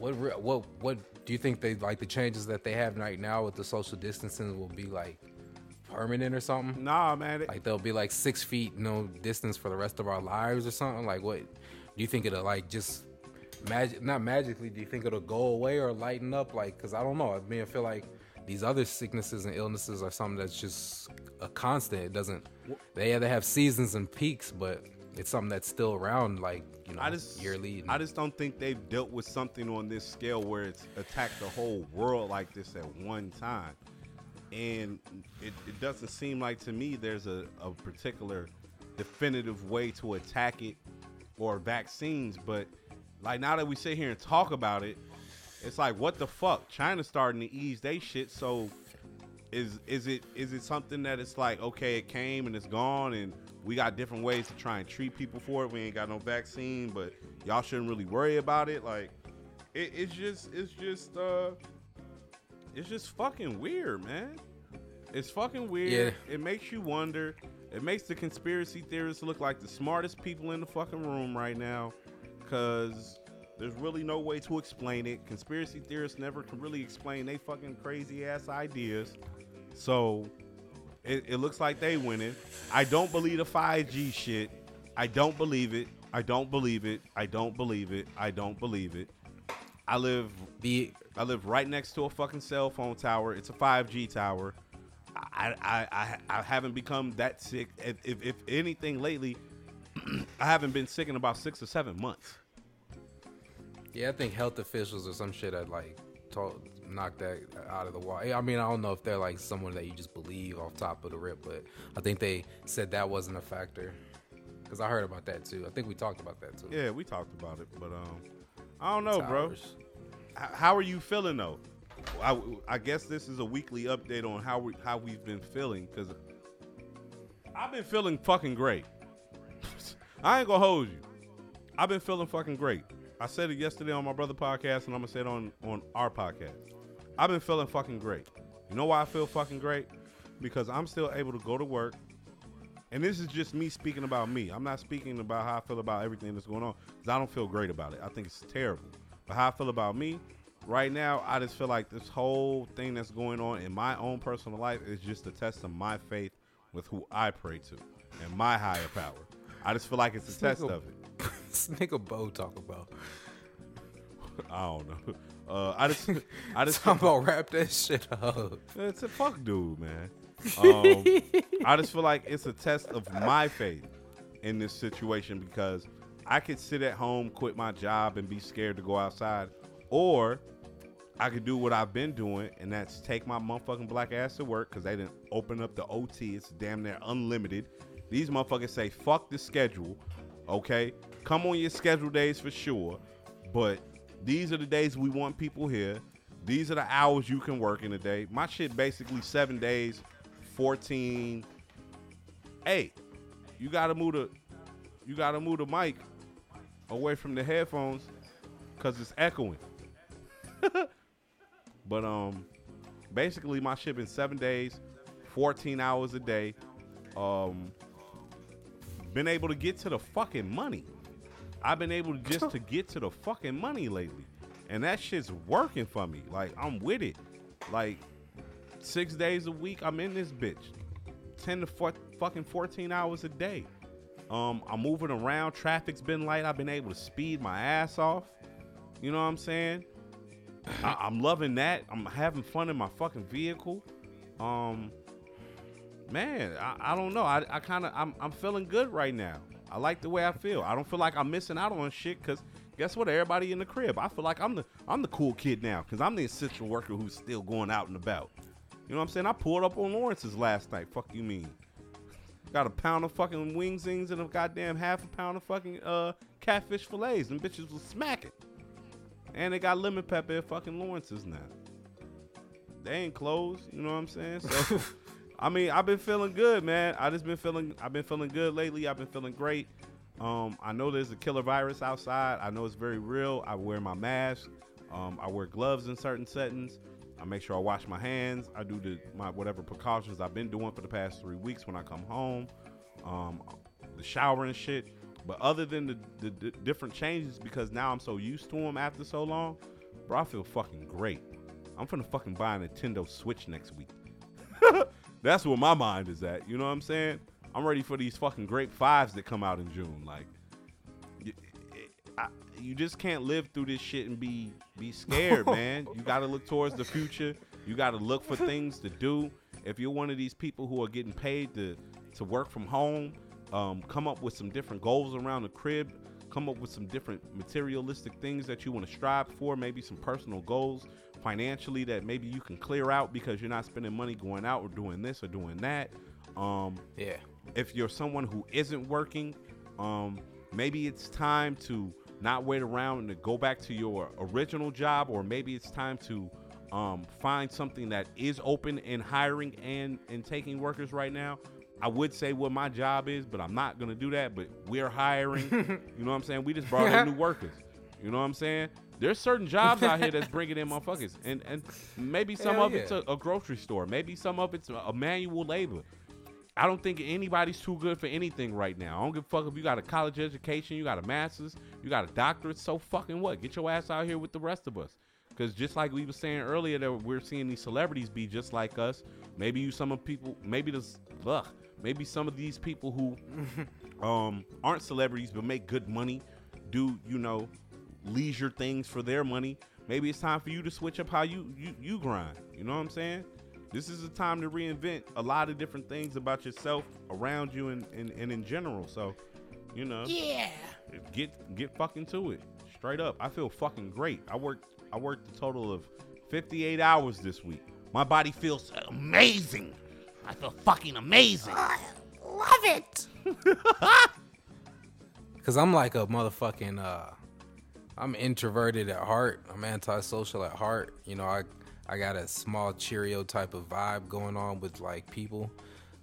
what what what do you think they like the changes that they have right now with the social distancing will be like permanent or something? Nah, man. it- Like they'll be like six feet no distance for the rest of our lives or something. Like what? Do you think it'll like just magic? Not magically. Do you think it'll go away or lighten up? Like, cause I don't know. I mean, I feel like these other sicknesses and illnesses are something that's just a constant. It doesn't. They they have seasons and peaks, but it's something that's still around. Like you know, I just yearly. and- I just don't think they've dealt with something on this scale where it's attacked the whole world like this at one time. And it, it doesn't seem like to me there's a, a particular definitive way to attack it or vaccines. But like now that we sit here and talk about it, it's like what the fuck? China's starting to ease they shit. So is is it is it something that it's like okay it came and it's gone and we got different ways to try and treat people for it. We ain't got no vaccine but y'all shouldn't really worry about it. Like it, it's just it's just uh it's just fucking weird man. It's fucking weird. It makes you wonder. It makes the conspiracy theorists look like the smartest people in the fucking room right now because there's really no way to explain it. Conspiracy theorists never can really explain they fucking crazy ass ideas. So it, it looks like they winning. I don't believe the 5G shit. I don't believe it. I don't believe it. I don't believe it. I don't believe it. I live the I live right next to a fucking cell phone tower. It's a 5G tower. I I I, I haven't become that sick. If, if, if anything lately, <clears throat> I haven't been sick in about six or seven months. Yeah, I think health officials or some shit had like told, knocked that out of the water. I mean, I don't know if they're like someone that you just believe off top of the rip, but I think they said that wasn't a factor. Cause I heard about that too. I think we talked about that too. Yeah, we talked about it, but um, I don't know, bro. Towers. H- how are you feeling though? I, I guess this is a weekly update on how we how we've been feeling because I've been feeling fucking great. <laughs> I ain't gonna hold you. I've been feeling fucking great. I said it yesterday on my brother podcast, and I'm gonna say it on on our podcast. I've been feeling fucking great. You know why I feel fucking great? Because I'm still able to go to work. And this is just me speaking about me. I'm not speaking about how I feel about everything that's going on because I don't feel great about it. I think it's terrible. But how I feel about me right now, I just feel like this whole thing that's going on in my own personal life is just a test of my faith with who I pray to and my higher power. I just feel like it's a test nigga- of it. this nigga Bo talk about. I don't know. Uh, I just, <laughs> I just, about wrap that shit up. It's a fuck dude, man. <laughs> Um, I just feel like it's a test of my faith in this situation because I could sit at home, quit my job, and be scared to go outside, or I could do what I've been doing, and that's take my motherfucking black ass to work because they didn't open up the OT. It's damn near unlimited. These motherfuckers say fuck the schedule, okay? Come on your schedule days for sure, but these are the days we want people here. These are the hours you can work in a day. My shit basically seven days, 14. Hey, you gotta move the you gotta move the mic away from the headphones because it's echoing. <laughs> but um basically my shit been seven days, 14 hours a day. Um been able to get to the fucking money. I've been able to just <laughs> to get to the fucking money lately. And that shit's working for me. Like I'm with it. Like six days a week, I'm in this bitch. Ten to four, fucking fourteen hours a day. Um, I'm moving around. Traffic's been light. I've been able to speed my ass off. You know what I'm saying? <laughs> I, I'm loving that. I'm having fun in my fucking vehicle. Um, man, I, I don't know. I, I kind of I'm I'm feeling good right now. I like the way I feel. I don't feel like I'm missing out on shit because guess what? Everybody in the crib. I feel like I'm the I'm the cool kid now because I'm the essential worker who's still going out and about. You know what I'm saying? I pulled up on Lawrence's last night. Fuck you mean? Got a pound of fucking wings zings and a goddamn half a pound of fucking uh catfish fillets. Them bitches was smacking. And they got lemon pepper at fucking Lawrence's now. They ain't closed, you know what I'm saying? So <laughs> I mean, I've been feeling good, man. I just been feeling I've been feeling good lately. I've been feeling great. Um, I know there's a killer virus outside. I know it's very real. I wear my mask. Um, I wear gloves in certain settings. I make sure I wash my hands. I do the my whatever precautions I've been doing for the past three weeks when I come home. Um, the shower and shit. But other than the, the, the different changes, because now I'm so used to them after so long, bro, I feel fucking great. I'm finna fucking buy a Nintendo Switch next week. <laughs> That's where my mind is at. You know what I'm saying? I'm ready for these fucking grape fives that come out in June. Like, you, I, you just can't live through this shit and be be scared, <laughs> man. You got to look towards the future. You got to look for things to do. If you're one of these people who are getting paid to to work from home, um, come up with some different goals around the crib. Come up with some different materialistic things that you want to strive for. Maybe some personal goals financially that maybe you can clear out because you're not spending money going out or doing this or doing that. Um, Yeah. if you're someone who isn't working, um, maybe it's time to not wait around and to go back to your original job, or maybe it's time to um, find something that is open and hiring and and taking workers right now. I would say what my job is, but I'm not gonna do that. But we're hiring. <laughs> you know what I'm saying? We just brought in new workers. You know what I'm saying? There's certain jobs out here that's bringing in motherfuckers, and and maybe some Hell of it's a, a grocery store, maybe some of it's a, a manual labor. I don't think anybody's too good for anything right now. I don't give a fuck if you got a college education, you got a master's, you got a doctorate. So fucking what? Get your ass out here with the rest of us. Because just like we were saying earlier, that we're seeing these celebrities be just like us. Maybe you some of people, maybe this, ugh, maybe some of these people who um aren't celebrities but make good money, do you know leisure things for their money. Maybe it's time for you to switch up how you you, you grind. You know what I'm saying? This is a time to reinvent a lot of different things about yourself, around you, and, and, and in general. So, you know, Yeah. get get fucking to it. Straight up, I feel fucking great. I worked I worked a total of 58 hours this week. My body feels amazing. I feel fucking amazing. Love it. <laughs> Cause I'm like a motherfucking uh I'm introverted at heart. I'm antisocial at heart. You know, I I got a small Cheerio type of vibe going on with like people.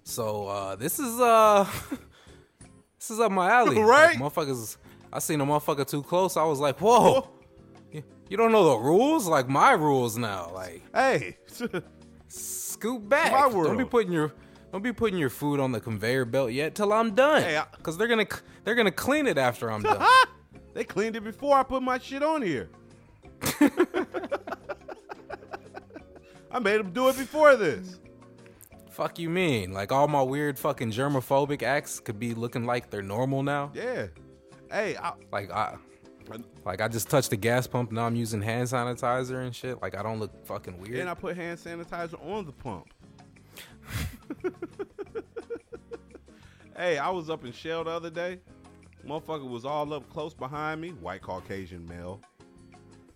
So uh this is uh <laughs> this is up my alley. <laughs> Right? Like, motherfuckers I seen a motherfucker too close. I was like, whoa. You, you don't know the rules? Like my rules now. Like Hey, scoot back. My Don't be putting your don't be putting your food on the conveyor belt yet till I'm done. Hey, I- Cause they're gonna they're gonna clean it after I'm done. <laughs> they cleaned it before I put my shit on here. <laughs> I made them do it before this. Fuck you mean? Like all my weird fucking germophobic acts could be looking like they're normal now? Yeah. Hey, I, Like I like I just touched the gas pump now I'm using hand sanitizer and shit. Like I don't look fucking weird. and I put hand sanitizer on the pump. <laughs> hey, I was up in Shell the other day. Motherfucker was all up close behind me. White Caucasian male,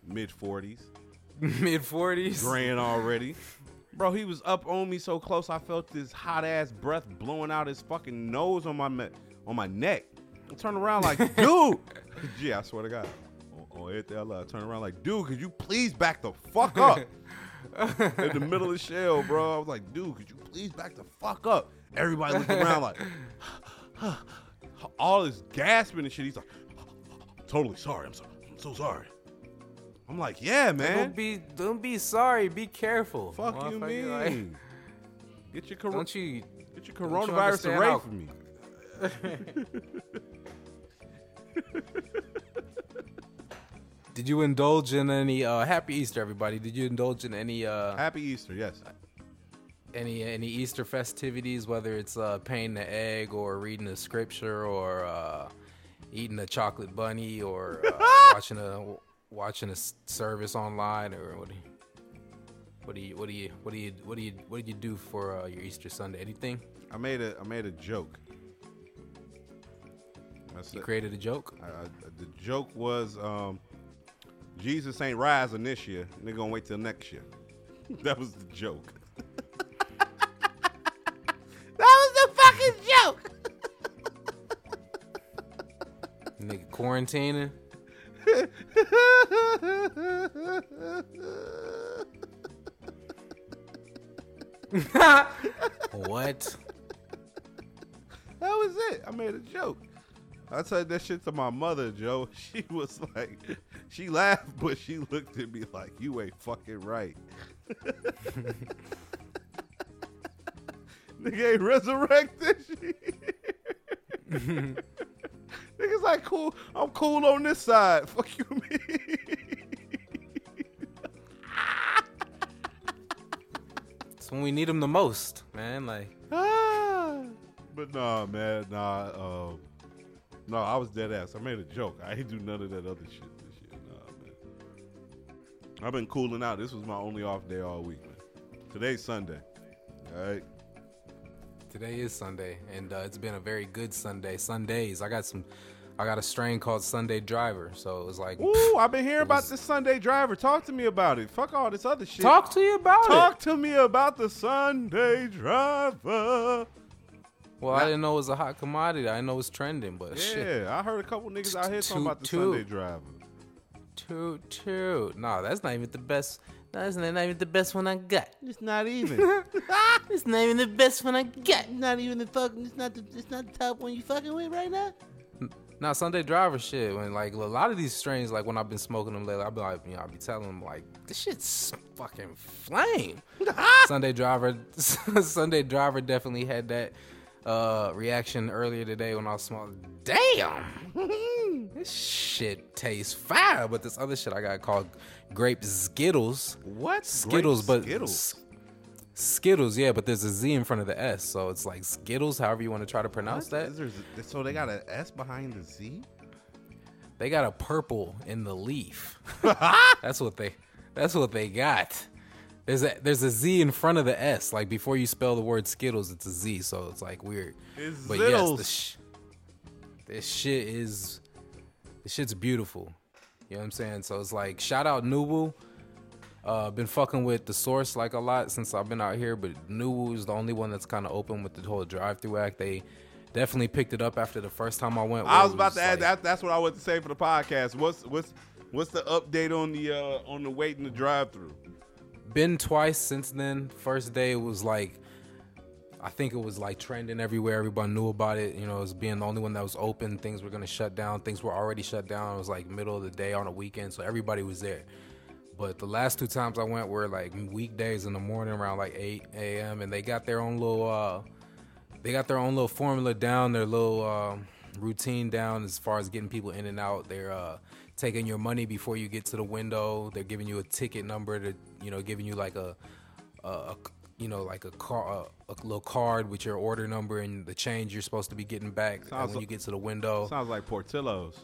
mid 40s, <laughs> Mid forties. graying already. Bro, he was up on me so close, I felt this hot ass breath blowing out his fucking nose on my me- on my neck. I turned around like, <laughs> dude. <laughs> yeah, I swear to God. On, on everything I love, I turned around like, dude, could you please back the fuck up? <laughs> in the middle of the shell, bro. I was like, dude, could you please back the fuck up? Everybody looking around like, <laughs> all this gasping and shit. He's like, totally sorry. I'm so, I'm so sorry. I'm like, yeah, man. Don't be don't be sorry, be careful. Fuck you, motherfucker. mean? Like, get your cor- don't you get your you coronavirus understand away from me. <laughs> did you indulge in any uh happy Easter everybody? Did you indulge in any uh Happy Easter, yes. any any Easter festivities, whether it's uh, painting an egg or reading the scripture or uh, eating a chocolate bunny or uh, <laughs> watching a watching a s- service online or what? Do you, what do you what do you what do you what do you what did you do for uh, your Easter Sunday? Anything? I made a I made a joke. That's You it. created a joke. I, I, the joke was um, Jesus ain't rising this year. Nigga gonna wait till next year. <laughs> that was the joke. <laughs> that was the fucking joke. <laughs> Nigga quarantining. what? That was it. I made a joke. I said that shit to my mother, Joe. <laughs> She was like, she laughed, but she looked at me like, you ain't fucking right. <laughs> Nigga ain't resurrected. <laughs> Nigga's like, cool. I'm cool on this side. Fuck you, me. It's when we need them the most, man. Like, Ah. But nah, man, nah. Um, no, I was dead ass. I made a joke. I ain't do none of that other shit this year. Nah, man. I've been cooling out. This was my only off day all week, man. Today's Sunday. All right. today is Sunday, and uh, it's been a very good Sunday. Sundays, I got some. I got a strain called Sunday Driver, so it was like, Ooh, I've been hearing <laughs> about was- this Sunday driver. Talk to me about it. Fuck all this other shit. talk to you about Talk it. Talk to me about the Sunday driver. Well, I didn't know it was a hot commodity. I didn't know it was trending, but shit. Yeah, I heard a couple niggas out here talking about the. Sunday driver. Toot toot. No, that's not even the best. That's not even the best one I got. It's not even. <laughs> It's not even the best one I got. not even the fucking. It's not the. It's not the top one you fucking with right now. Now Sunday driver shit. When like a lot of these strains, like when I've been smoking them lately, I've been like, you know, I'll be telling them like, this shit's fucking flame. <laughs> Sunday driver, <laughs> Sunday driver definitely had that uh reaction earlier today when I was smoking. Damn, <laughs> this shit tastes fire. But this other shit I got called grape Skittles. What? Skittles, Grape but Skittles. Skittles, yeah, but there's a Z in front of the S, so it's like Skittles. However you want to try to pronounce What? that. There- so they got an S behind the Z? They got a purple in the leaf. <laughs> that's what they. That's what they got. There's a there's a Z in front of the S. Like before you spell the word Skittles, it's a Z. So it's like weird. It's but yes, Zittles. the sh- this shit is. This shit's beautiful. You know what I'm saying? So it's like shout out Nuwu. Uh, been fucking with the source like a lot since I've been out here, but Nuwu is the only one that's kind of open with the whole drive-through act. They definitely picked it up after the first time I went. I was about to add like- that. That's what I was to say for the podcast. What's what's what's the update on the uh on the waiting the drive through? Been twice since then. First day was like I think it was like trending everywhere. Everybody knew about it. You know, it was being the only one that was open. Things were gonna shut down. Things were already shut down. It was like middle of the day on a weekend, so everybody was there. But the last two times I went were like weekdays in the morning around like 8 a.m. and they got their own little uh they got their own little formula down, their little um, routine down as far as getting people in and out. They're uh, taking your money before you get to the window. They're giving you a ticket number to, you know, giving you like a, a, a you know, like a car, a, a little card with your order number and the change you're supposed to be getting back when like- you get to the window. Sounds like Portillo's.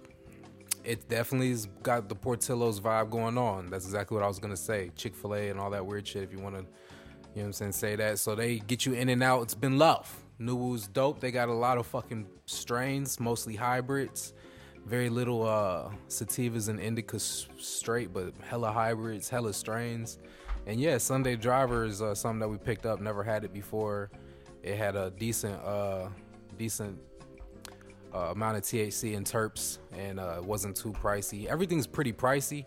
It definitely's got the Portillo's vibe going on. That's exactly what I was gonna say. Chick Fil A and all that weird shit. If you want to, you know what I'm saying, say that. So they get you in and out. It's been love. Nuwu's dope. They got a lot of fucking strains, mostly hybrids. Very little uh sativas and indicas straight, but hella hybrids, hella strains. And yeah, Sunday Driver is uh, something that we picked up. Never had it before. It had a decent, uh, decent uh, amount of THC and terps, and uh, wasn't too pricey. Everything's pretty pricey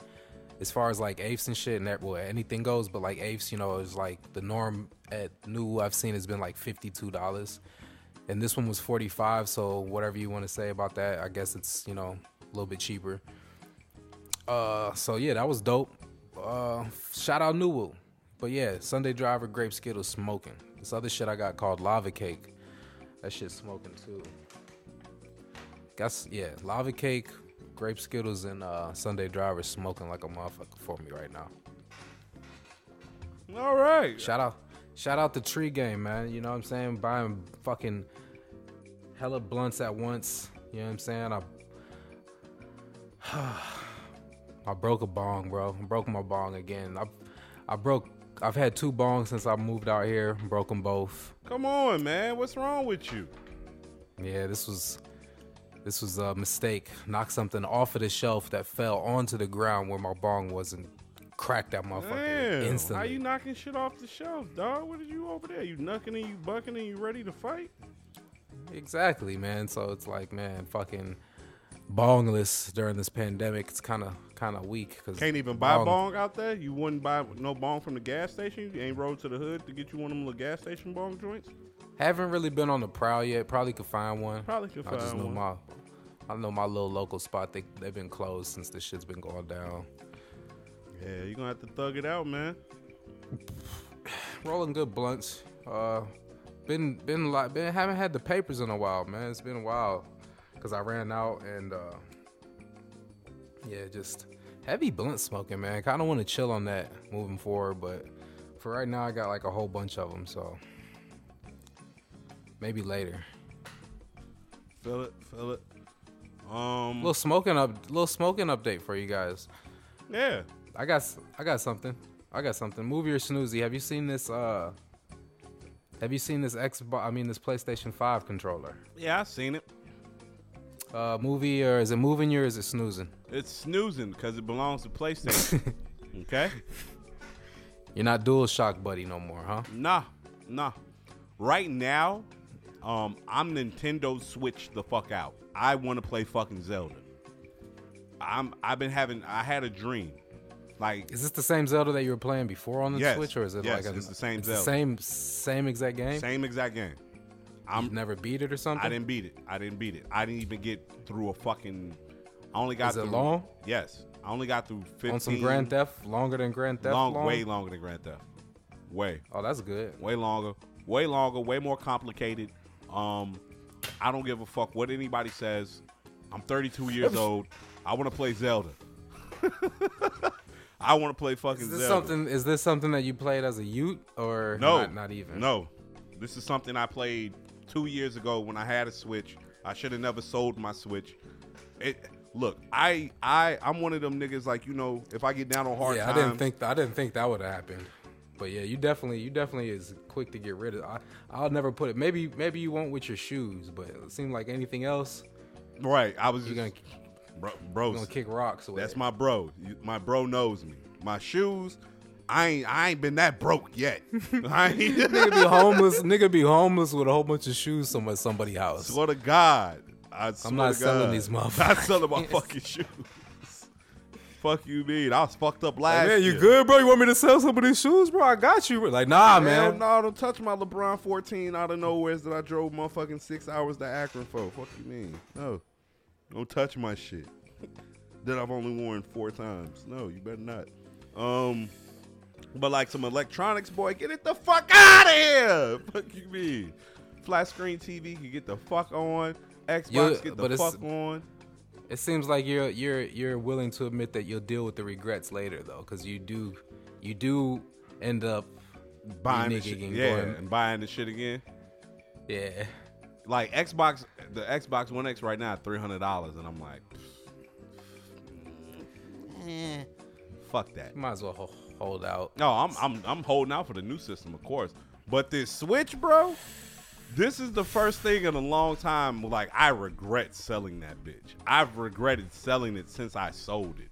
as far as like apes and shit, and that, well, anything goes. But like apes, you know, is like the norm at new I've seen has been like fifty two dollars, and this one was forty five. So whatever you want to say about that, I guess it's you know a little bit cheaper. Uh, so yeah, that was dope. Uh, shout out Nuwu. But yeah, Sunday Driver, Grape Skittles, smoking. This other shit I got called Lava Cake. That shit's smoking too. Guess yeah, lava cake, grape skittles, and uh, Sunday driver smoking like a motherfucker for me right now. All right. Shout out, shout out the tree game, man. You know what I'm saying? Buying fucking hella blunts at once. You know what I'm saying? I <sighs> I broke a bong, bro. I broke my bong again. I I broke. I've had two bongs since I moved out here. Broke them both. Come on, man. What's wrong with you? Yeah, this was This was a mistake. Knocked something off of the shelf that fell onto the ground where my bong wasn't. Cracked that motherfucker Damn, instantly. how you knocking shit off the shelf, dog? What are you over there? You knucking and you bucking and you ready to fight? Exactly, man. So it's like, man, fucking bongless during this pandemic. It's kind of kind of weak because Can't even buy bong out there. You wouldn't buy no bong from the gas station. You ain't rolled to the hood to get you one of them little gas station bong joints. Haven't really been on the prowl yet. Probably could find one. Probably could I just find know one. my, I know my little local spot. They they've been closed since this shit's been going down. Yeah, you gonna have to thug it out, man. <sighs> Rolling good blunts. Uh, been been like been haven't had the papers in a while, man. It's been a while because I ran out and uh, yeah, just heavy blunt smoking, man. Kind of want to chill on that moving forward, but for right now, I got like a whole bunch of them, so maybe later. Feel it, feel it. Um, Little smoking up, little smoking update for you guys. yeah. I got I got something. I got something. Movie or snoozy? Have you seen this? Uh, have you seen this Xbox? I mean, this PlayStation Five controller. Yeah, I seen it. Uh, movie or is it moving you or is it snoozing? It's snoozing because it belongs to PlayStation. <laughs> okay? You're not Dual Shock buddy no more, huh? Nah, nah. Right now, um, I'm Nintendo Switch the fuck out. I want to play fucking Zelda. I'm. I've been having. I had a dream, like Is this the same Zelda that you were playing before on the Yes, Switch, or is it yes, like a, it's the same it's Zelda. same same exact game? same exact game. You've I'm. never beat it or something. I didn't beat it. I didn't beat it. I didn't even get through a fucking. I only got Is it long? Yes, I only got through 15. on some Grand Theft, longer than Grand Theft. long, long? way longer than Grand Theft. Way. Oh, that's good. way longer, way longer, way more complicated. Um, I don't give a fuck what anybody says. I'm 32 years <laughs> old. I want to play Zelda. <laughs> I want to play fucking Is this Zelda. something? Is this something that you played as a youth or No, Not, not even. No, this is something I played two years ago when I had a Switch. I should have never sold my Switch. It. Look, I, I, I'm one of them niggas. Like you know, if I get down on hard yeah, times, I didn't think I didn't think that would have happened. But yeah, you definitely you definitely is quick to get rid of. I, I'll never put it. Maybe maybe you won't with your shoes, but it seemed like anything else, Right, I was just, gonna bro, you're gonna kick rocks with. That's it. my bro. My bro knows me. My shoes, I ain't I ain't been that broke yet. <laughs> I ain't nigga be homeless. nigga be homeless with a whole bunch of shoes somewhere somebody house. swear to God. I swear not selling these <laughs> Not motherfuckers. selling my fucking shoes. Fuck you mean. I was fucked up last Like, man, you year. good, bro? You want me to sell some of these shoes, bro? I got you. Like, nah, Hell man. no, don't touch my LeBron 14 out of nowhere that I drove motherfucking six hours to Akron for. Fuck you mean? No. Don't touch my shit. that I've only worn four times. No, you better not. Um but like some electronics, boy, get it the fuck out of here. Fuck you mean? Flat screen TV, you get the fuck on. Xbox, You- get the fuck on. It seems like you're you're you're willing to admit that you'll deal with the regrets later, though, because you do you do end up Buying the shit, yeah, and buying the shit again. yeah. Like Xbox, the Xbox One X right now, three hundred dollars, and I'm like, eh, fuck that. You might as well ho- hold out. No, I'm I'm I'm holding out for the new system, of course. But this Switch, bro, this is the first thing in a long time. Like I regret selling that bitch. I've regretted selling it since I sold it.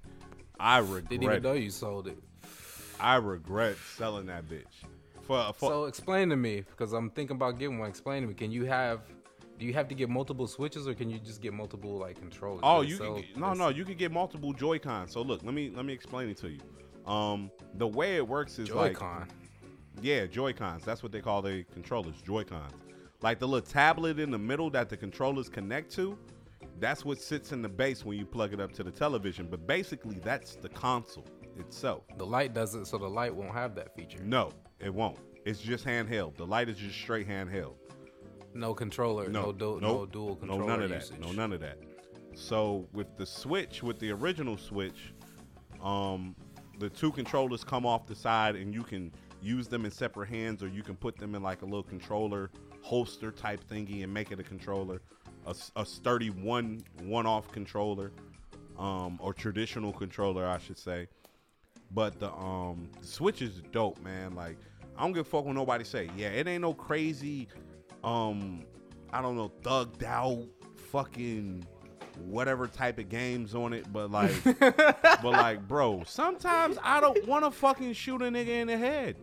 I regret. Didn't even regret. know you sold it. I regret selling that bitch. For, for So explain to me, because I'm thinking about getting one. Explain to me. Can you have? Do you have to get multiple switches, or can you just get multiple like controllers? Oh, you can get, no, no, you can get multiple Joy-Cons. So look, let me let me explain it to you. Um, the way it works is like Joy-Con. Yeah, Joy-Cons. That's what they call the controllers, Joy-Cons. Like the little tablet in the middle that the controllers connect to, that's what sits in the base when you plug it up to the television. But basically, that's the console itself. The light doesn't, so the light won't have that feature. No, it won't. It's just handheld. The light is just straight handheld. No controller. No, No, du- nope, no dual controller No, none of usage. that. No, none of that. So with the Switch, with the original Switch, um, the two controllers come off the side, and you can use them in separate hands, or you can put them in like a little controller holster type thingy and make it a controller, a, a sturdy one one-off controller, um, or traditional controller, I should say. But the um the Switch is dope, man. Like I don't give a fuck what nobody say. Yeah, it ain't no crazy, um, I don't know, thugged out, fucking whatever type of games on it, but like, <laughs> but like, bro, sometimes I don't want to fucking shoot a nigga in the head.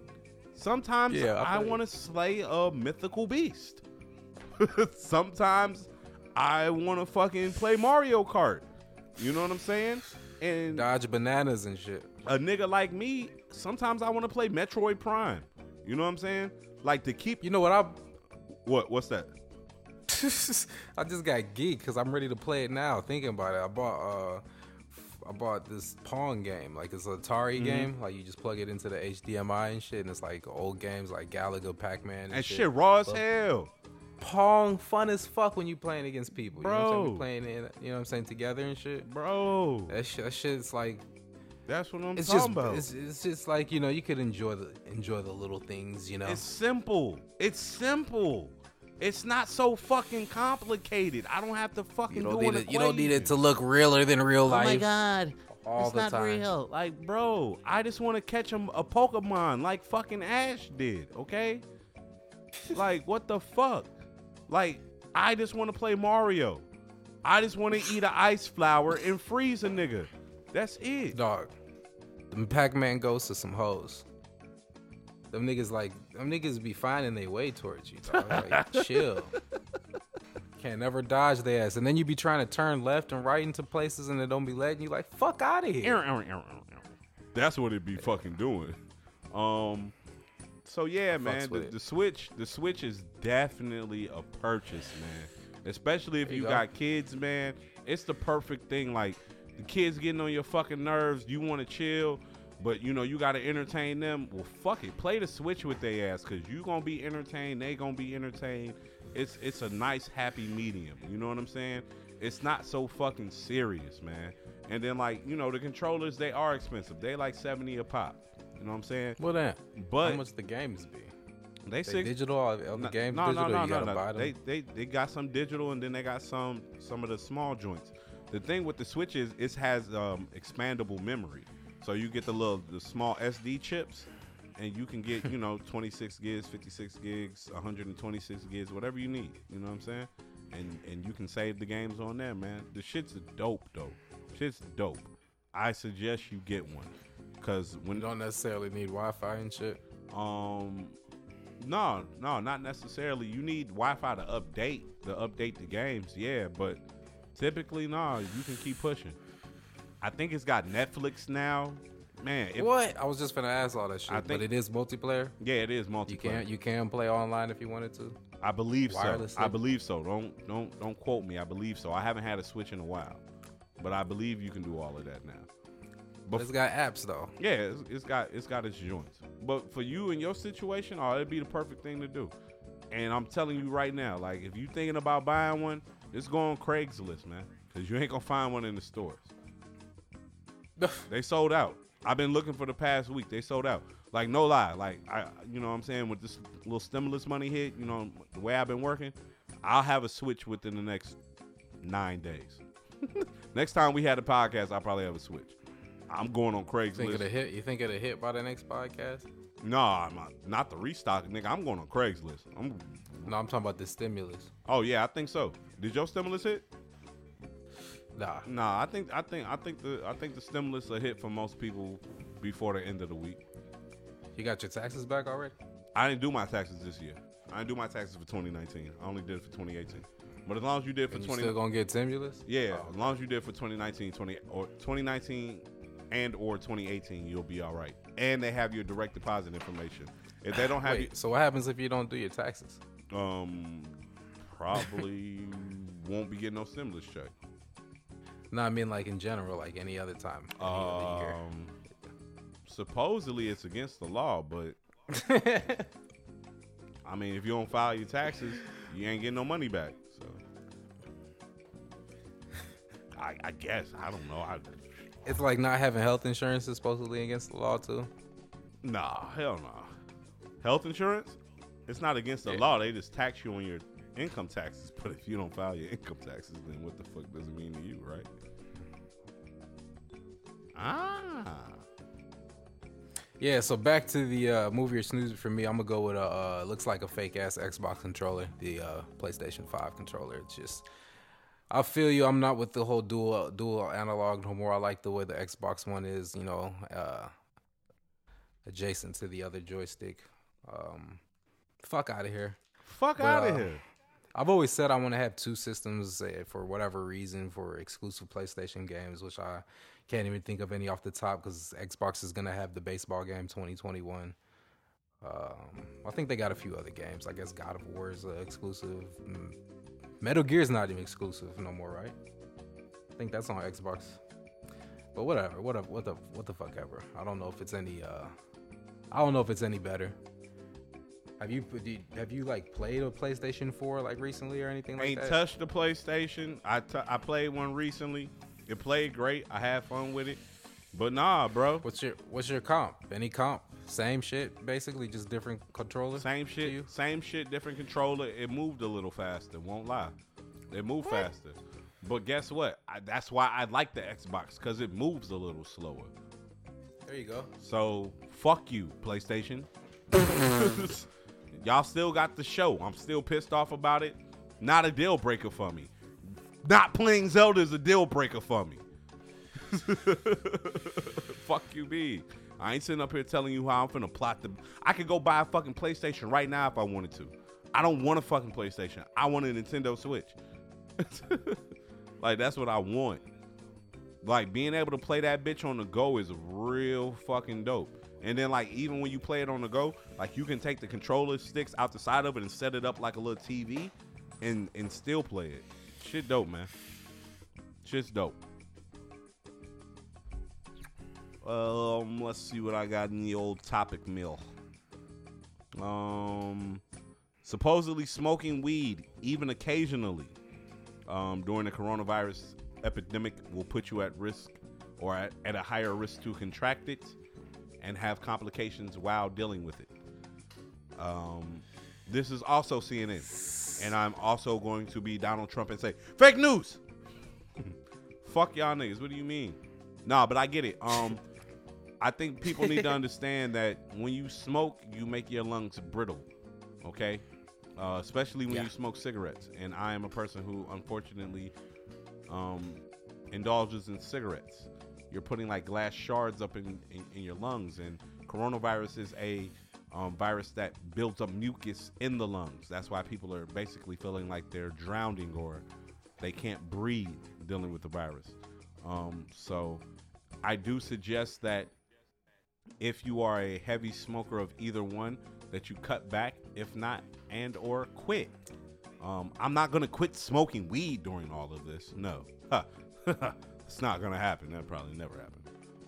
Sometimes Yeah, I I want to slay a mythical beast. <laughs> sometimes I want to fucking play Mario Kart. You know what I'm saying? And Dodge bananas and shit. a nigga like me, sometimes I want to play Metroid Prime. You know what I'm saying? Like to keep You know what? I what? What's that? <laughs> I just got geeked because I'm ready to play it now. Thinking about it, I bought uh, I bought this Pong game. Like it's an Atari Mm-hmm. game. Like you just plug it into the HDMI and shit, and it's like old games like Galaga, Pac-Man, and, And shit, raw as hell. Pong fun as fuck when you playing against people. You know what I'm saying? Bro. We playing in, you know what I'm saying, together and shit. Bro, That shit, that shit's like that's what I'm it's talking just about. it's, it's just like you know you could enjoy the enjoy the little things. You know, It's simple. It's simple. It's not so fucking complicated. I don't have to fucking you don't do need it. You don't need it to look realer than real life. Oh my god. all it's not time. real. Like, bro, I just want to catch him a Pokemon like fucking Ash did, okay? like, what the fuck? Like, I just want to play Mario. I just want to eat an ice flower and freeze a nigga. That's it. Dog, them Pac-Man ghosts are some hoes. Them niggas like them niggas be finding their way towards you, dog. Like, <laughs> chill. Can't never dodge their ass, and then you be trying to turn left and right into places, and it don't be letting you. Like, fuck out of here. That's what it be fucking doing. Um. So yeah, man, the, the Switch, the Switch is definitely a purchase, man. Especially if There you, you go. got kids, man. It's the perfect thing. Like the kids getting on your fucking nerves. You want to chill, but you know you got to entertain them. Well, fuck it, play the Switch with their ass, cause you gonna be entertained. They gonna be entertained. It's it's a nice happy medium. You know what I'm saying? It's not so fucking serious, man. And then like you know the controllers, they are expensive. They like seventy a pop. You know what I'm saying? Well then, But how much the games be? they They six. digital? Are the No, games no, digital? no, no, you no, gotta no. buy them. They, they they got some digital and then they got some some of the small joints. The thing with the Switch is it has um, expandable memory, so you get the little the small SD chips, and you can get you <laughs> know 26 gigs, 56 gigs, 126 gigs, whatever you need. You know what I'm saying? And and you can save the games on there, man. The shit's dope though. Shit's dope. I suggest you get one, cause when you don't necessarily need Wi-Fi and shit. um, no, no, not necessarily. You need Wi-Fi to update to update the games, yeah, but typically, no, you can keep pushing. I think it's got Netflix now, man. If, what? I was just gonna ask all that shit, I but it is multiplayer. Yeah, it is multiplayer. You can you can play online if you wanted to. I believe so. I believe so. Don't don't don't quote me. I believe so. I haven't had a Switch in a while, but I believe you can do all of that now. But it's got apps though. Yeah, it's, it's got it's got its joints. But for you in your situation, oh, it'd be the perfect thing to do. And I'm telling you right now, like if you're thinking about buying one, just go on Craigslist, man, because you ain't gonna find one in the stores. <laughs> they sold out. I've been looking for the past week. They sold out. Like no lie, like I, you know, what I'm saying with this little stimulus money hit, you know, the way I've been working, I'll have a switch within the next nine days. <laughs> next time we had a podcast, I'll probably have a switch. I'm going on Craigslist. think it'll hit? You think it'll hit by the next podcast? No, I'm not, not the restock, nigga. I'm going on Craigslist. I'm. No, I'm talking about the stimulus. Oh yeah, I think so. Did your stimulus hit? Nah. Nah, I think I think I think the I think the stimulus will hit for most people before the end of the week. You got your taxes back already? I didn't do my taxes this year. I didn't do my taxes for 2019. I only did it for 2018. But as long as you did for And you 20, still gonna get stimulus? yeah, Oh, as long as you did for 2019, 20 or 2019 and or 2018, you'll be all right. And they have your direct deposit information. If they don't have Wait, so what happens if you don't do your taxes? um, probably <laughs> won't be getting no stimulus check. No, I mean like in general, like any other time. any other. Um, supposedly it's against the law, but <laughs> I mean, if you don't file your taxes, you ain't getting no money back. So, I, I guess I don't know. I It's like not having health insurance is supposedly against the law too. nah, hell nah. Health insurance, it's not against the Yeah. law. They just tax you on your income taxes. But if you don't file your income taxes, then what the fuck does it mean to you, right? Ah. Yeah, so back to the uh, movie or snooze for me. I'm gonna go with a uh, looks like a fake ass Xbox controller, the uh, PlayStation 5 controller. It's just I feel you. I'm not with the whole dual dual analog no more. I like the way the Xbox One is, you know, uh, adjacent to the other joystick. Um, fuck out of here. Fuck out of uh, here. I've always said I want to have two systems uh, for whatever reason for exclusive PlayStation games, which I can't even think of any off the top because Xbox is gonna have the baseball game 2021. Um, I think they got a few other games. I guess God of War is uh, exclusive. Metal Gear is not even exclusive no more, right? I think that's on Xbox. But whatever, what what the what the fuck ever. I don't know if it's any. uh I don't know if it's any better. Have you did- have you like played a PlayStation 4 like recently or anything like that? Ain't that? touched the PlayStation. I t- I played one recently. It played great. I had fun with it. But nah, bro. What's your what's your comp? Any comp? Same shit, basically, just different controller. Same shit, same shit, different controller. It moved a little faster. Won't lie, it moved faster. But guess what? I, that's why I like the Xbox because it moves a little slower. There you go. So fuck you, PlayStation. <laughs> <laughs> Y'all still got the show. I'm still pissed off about it. Not a deal breaker for me. Not playing Zelda is a deal breaker for me. <laughs> Fuck you, B. I ain't sitting up here telling you how I'm finna plot the. I could go buy a fucking PlayStation right now if I wanted to. I don't want a fucking PlayStation. I want a Nintendo Switch. <laughs> like that's what I want. Like being able to play that bitch on the go is real fucking dope. And then like even when you play it on the go, like you can take the controller sticks out the side of it and set it up like a little TV and and still play it. Shit dope, man. Shit's dope. Um, let's see what I got in the old topic mill. Um, supposedly smoking weed, even occasionally, um, during the coronavirus epidemic will put you at risk or at, at a higher risk to contract it and have complications while dealing with it. Um, this is also CNN, and I'm also going to be Donald Trump and say fake news. <laughs> Fuck y'all niggas. What do you mean? Nah, but I get it. Um, <laughs> I think people need to understand that when you smoke, you make your lungs brittle. Okay, uh, especially when Yeah. you smoke cigarettes. And I am a person who, unfortunately, um, indulges in cigarettes. You're putting like glass shards up in, in, in your lungs, and coronavirus is a um, virus that builds up mucus in the lungs. That's why people are basically feeling like they're drowning or they can't breathe dealing with the virus. Um, so I do suggest that if you are a heavy smoker of either one, that you cut back, if not, and or quit. Um, I'm not gonna quit smoking weed during all of this. No, <laughs> <laughs> it's not gonna happen. That probably never happened.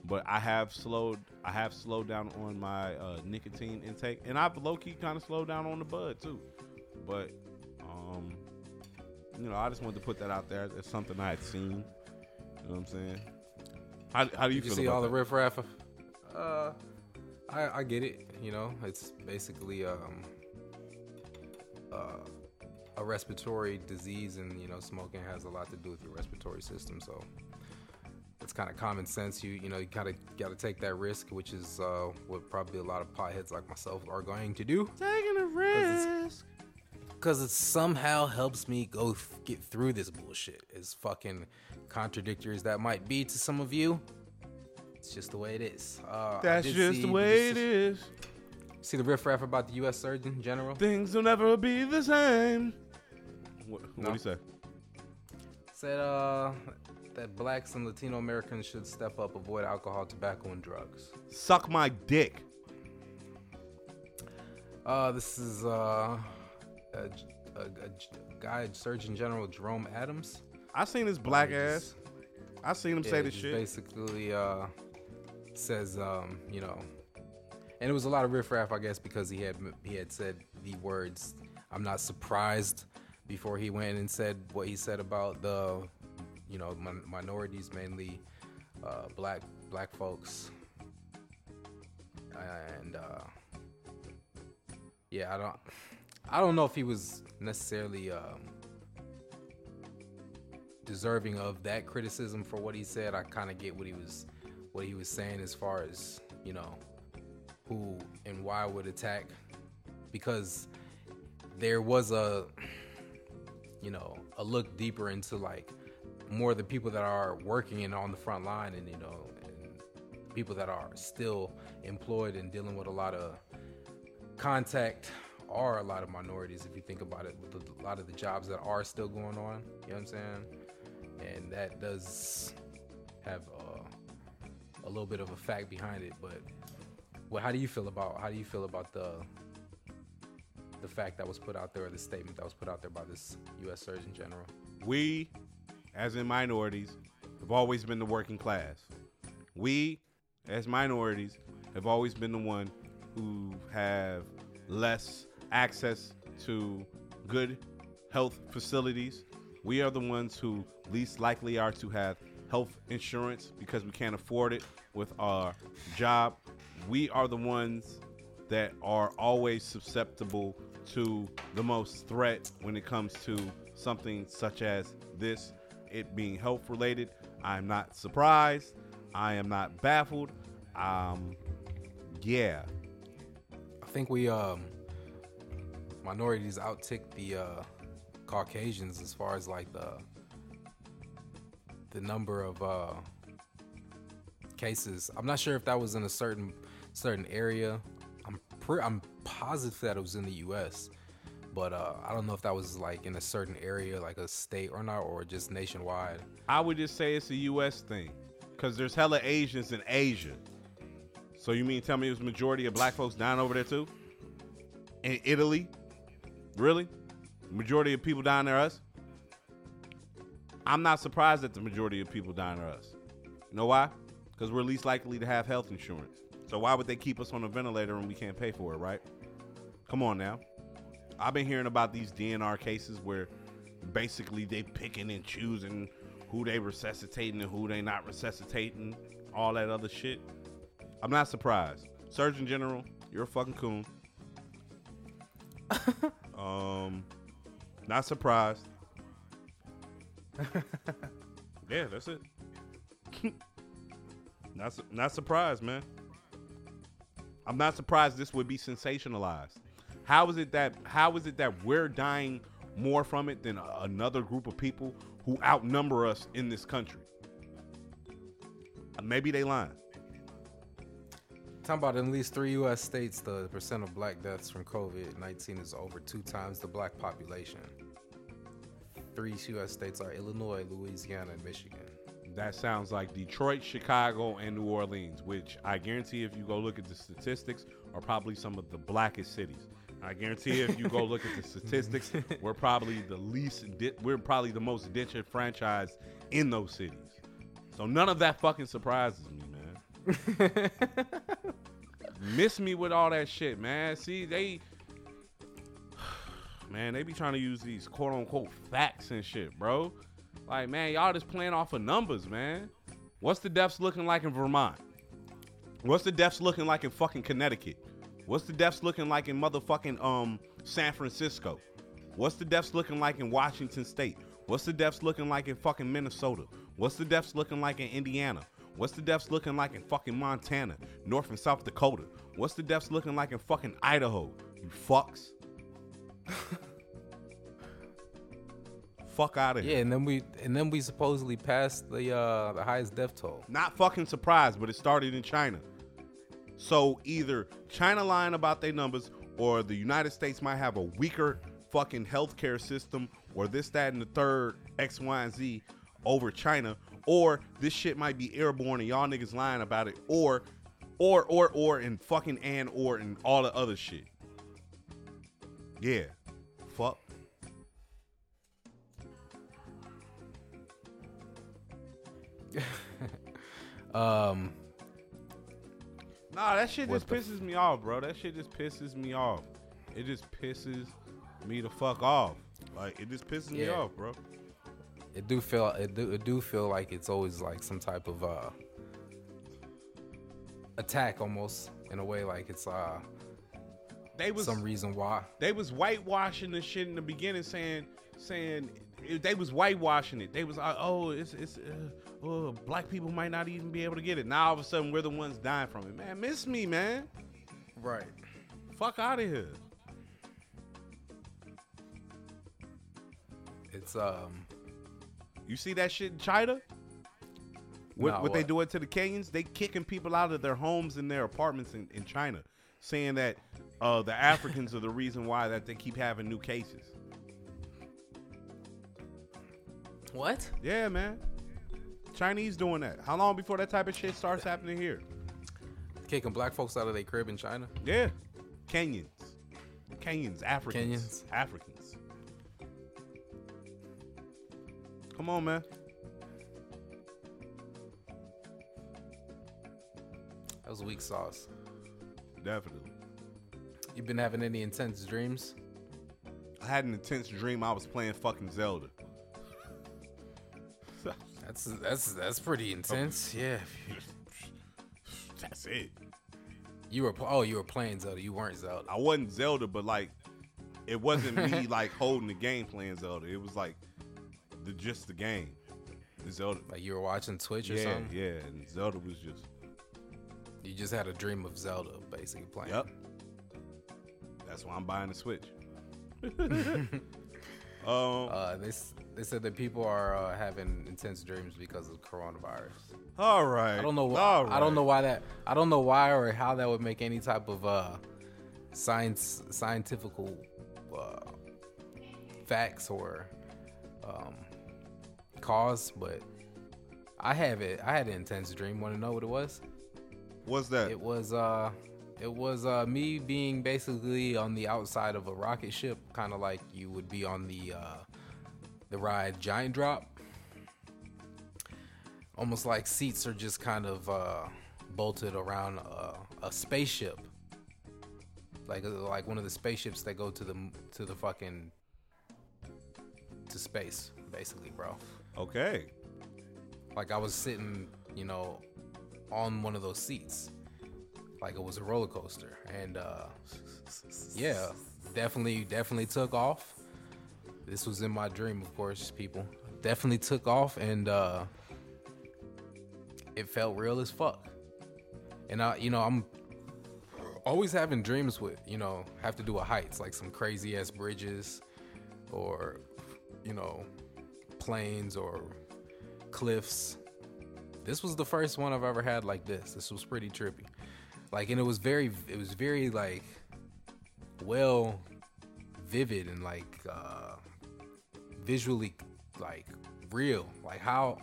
But I have slowed. I have slowed down on my uh, nicotine intake, and I've low key kind of slowed down on the bud too. But um, you know, I just wanted to put that out there. It's something I had seen. You know what I'm saying? How, how do you Did you feel see about all the that? riff raff? Uh, I I get it. You know, it's basically um uh, a respiratory disease, and you know, smoking has a lot to do with your respiratory system. So it's kind of common sense. You you know, you kind of got to take that risk, which is uh, what probably a lot of potheads like myself are going to do. Taking a risk. Cause it somehow helps me go th- get through this bullshit. As fucking contradictory as that might be to some of you, it's just the way it is. Uh, That's just see- the way it is. See the riff raff about the U.S. Surgeon General. Things will never be the same. What, what No. do you say? Said uh that blacks and Latino Americans should step up, avoid alcohol, tobacco, and drugs. Suck my dick. Uh, this is uh a, a, a guy, Surgeon General Jerome Adams. I seen his black He ass. just- I seen him Yeah, say this shit. Basically, uh, says um, you know, and it was a lot of riffraff, I guess, because he had he had said the words. I'm not surprised before he went and said what he said about the, you know, min- minorities, mainly uh, black black folks, and uh, yeah, I don't, I don't know if he was necessarily. Um, deserving of that criticism for what he said. I kind of get what he was what he was saying as far as, you know, who and why would attack because there was a you know, a look deeper into like more the people that are working and on the front line, and you know, and people that are still employed and dealing with a lot of contact are a lot of minorities if you think about it with a lot of the jobs that are still going on you know what i'm saying? And that does have a little bit of a fact behind it but well how do you feel about how do you feel about the the fact that was put out there or the statement that was put out there by this u.s surgeon general? We, as in minorities, have always been the working class. We, as minorities, have always been the one who have less access to good health facilities. We are the ones who least likely are to have health insurance because we can't afford it with our job. We are the ones that are always susceptible to the most threat when it comes to something such as this, it being health related. I'm not surprised. I am not baffled. Um, yeah. I think we um minorities outtick the uh Caucasians as far as like the the number of uh cases. I'm not sure if that was in a certain certain area. I'm pre- I'm positive that it was in the US. But uh I don't know if that was like in a certain area like a state or not or just nationwide. I would just say it's a U.S. thing, cause there's hella Asians in Asia. So you mean tell me there's majority of black folks down over there too? In Italy, really? Majority of people down there us? I'm not surprised that the majority of people down there us. You know why? Because we're least likely to have health insurance. So why would they keep us on a ventilator when we can't pay for it, right? Come on now. I've been hearing about these DNR cases where basically they picking and choosing who they resuscitating and who they not resuscitating, all that other shit. I'm not surprised. Surgeon General, you're a fucking coon. <laughs> um, not surprised. yeah, that's it. not su- not surprised, man. I'm not surprised this would be sensationalized. How is it that how is it that we're dying more from it than a- another group of people who outnumber us in this country? Maybe they lying. Talking about in at least three U.S. states, the percent of black deaths from COVID 19 is over two times the black population. Three U.S. states are Illinois, Louisiana, and Michigan. That sounds like Detroit, Chicago, and New Orleans, which I guarantee if you go look at the statistics are probably some of the blackest cities. I guarantee you if you go look at the <laughs> statistics, we're probably the least, di- we're probably the most disenfranchised in those cities. So none of that fucking surprises me, man. <laughs> Miss me with all that shit, man. See, they, <sighs> man, they be trying to use these quote unquote facts and shit, bro. Like, man, y'all just playing off of numbers, man. What's the deaths looking like in Vermont? What's the deaths looking like in fucking Connecticut? What's the deaths looking like in motherfucking um San Francisco? What's the deaths looking like in Washington State? What's the deaths looking like in fucking Minnesota? What's the deaths looking like in Indiana? What's the deaths looking like in fucking Montana, North and South Dakota? What's the deaths looking like in fucking Idaho? You fucks. <laughs> Fuck out of here. Yeah, and then we and then we supposedly passed the uh the highest death toll. Not fucking surprised, but it started in China. So either China lying about their numbers, or the United States might have a weaker fucking healthcare system, or this, that, and the third X, Y, and Z over China, or this shit might be airborne and y'all niggas lying about it, or, or, or, or, and fucking and or and all the other shit. Yeah, fuck. <laughs> Um, Nah, that shit just the pisses me off, bro. That shit just pisses me off. It just pisses me the fuck off. Like it just pisses me off, bro. it do feel it do it do feel like it's always like some type of uh attack almost in a way like it's uh They was some reason why. they was whitewashing the shit in the beginning, saying saying they was whitewashing it. They was like, oh, it's it's uh, oh, black people might not even be able to get it. Now all of a sudden we're the ones dying from it. Man, miss me, man. Right. Fuck out of here. It's um You see that shit in China? What, Nah, what they doing to the Kenyans? They kicking people out of their homes and their apartments in, in China, saying that uh, the Africans are the reason why that they keep having new cases. what? Yeah, man. Chinese doing that. How long before that type of shit starts happening here? Kicking black folks out of their crib in China? Yeah. Kenyans. Kenyans, Africans. Kenyans. Africans. Come on, man. That was weak sauce. Definitely. You been having any intense dreams? I had an intense dream I was playing fucking Zelda. That's that's that's pretty intense. Yeah. <laughs> That's it. You were oh you were playing Zelda. You weren't Zelda. I wasn't Zelda, but like, it wasn't me <laughs> like holding the game playing Zelda. It was like the just the game, the Zelda. Like you were watching Twitch or Yeah, something. yeah, and Zelda was just You just had a dream of Zelda basically playing. yep. That's why I'm buying the Switch. <laughs> um, Uh, they s- they said that people are uh, having intense dreams because of coronavirus. all right. I don't know. Why, I don't know why that. I don't know why or how that would make any type of uh, science scientifical uh, facts or um, cause, but I have it. I had an intense dream. Want to know what it was? What's that? It was uh, it was uh, me being basically on the outside of a rocket ship, kind of like you would be on the uh, the ride Giant Drop. Almost like seats are just kind of uh, bolted around a, a spaceship, like uh, like one of the spaceships that go to the to the fucking to space, basically, bro. okay. Like I was sitting, you know, on one of those seats. Like it was a roller coaster. And uh <laughs> yeah, definitely definitely took off. This was in my dream, of course, people. Definitely took off and uh it felt real as fuck. And I you know, I'm always having dreams with, you know, have to do with heights, like some crazy ass bridges or you know, planes or cliffs. This was the first one I've ever had like this. This was pretty trippy. Like, and it was very, it was very like well vivid and like uh visually like real. Like how,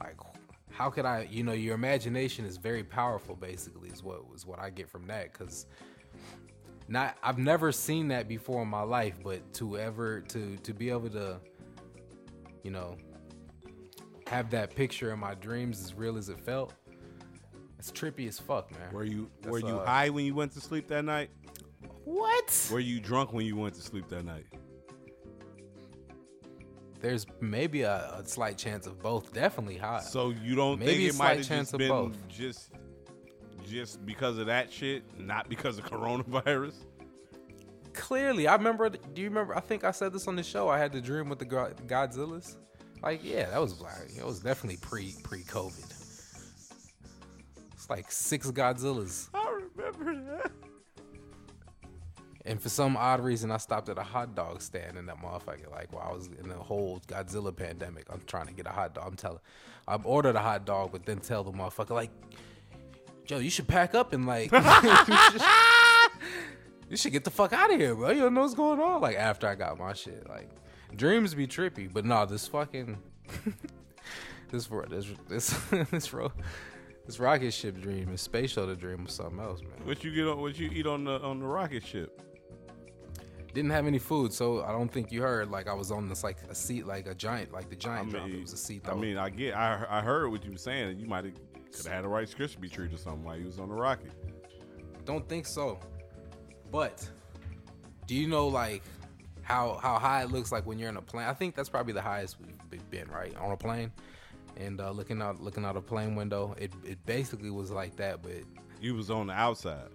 like how could I, you know, your imagination is very powerful. Basically, is what was what I get from that because not I've never seen that before in my life, but to ever to to be able to, you know, have that picture in my dreams as real as it felt. It's trippy as fuck, man. Were you were you uh, high when you went to sleep that night? What? Were you drunk when you went to sleep that night? There's maybe a, a slight chance of both. Definitely high. So you don't Maybe think a it slight might have chance just of been both. just just because of that shit, not because of coronavirus? Clearly, I remember. Do you remember? I think I said this on the show. I had the dream with the Godzillas. Like, yeah, that was like it was definitely pre pre COVID. It's like six Godzillas, I remember that. And for some odd reason, I stopped at a hot dog stand in that motherfucker. Like, while I was in the whole Godzilla pandemic, I'm trying to get a hot dog. I'm telling, I ordered a hot dog, but then tell the motherfucker like, Joe, you should pack up and like. you <laughs> should- <laughs> You should get the fuck out of here, bro. You don't know what's going on. Like after I got my shit, like dreams be trippy, but nah, this fucking <laughs> this ro- this this this ro- this rocket ship dream, this space shuttle dream was something else, man. What you get on? What you eat on the on the rocket ship? Didn't have any food, so I don't think you heard. Like I was on this like a seat, like a giant, like the I giant drop. It was a seat. I mean, I get. I I heard what you were saying. You might have could have had a Rice Krispie treat or something while you was on the rocket. Don't think so. But do you know like how how high it looks like when you're in a plane? I think that's probably the highest we've been, right? On a plane. And uh, looking out looking out a plane window, it, it basically was like that, but You was on the outside.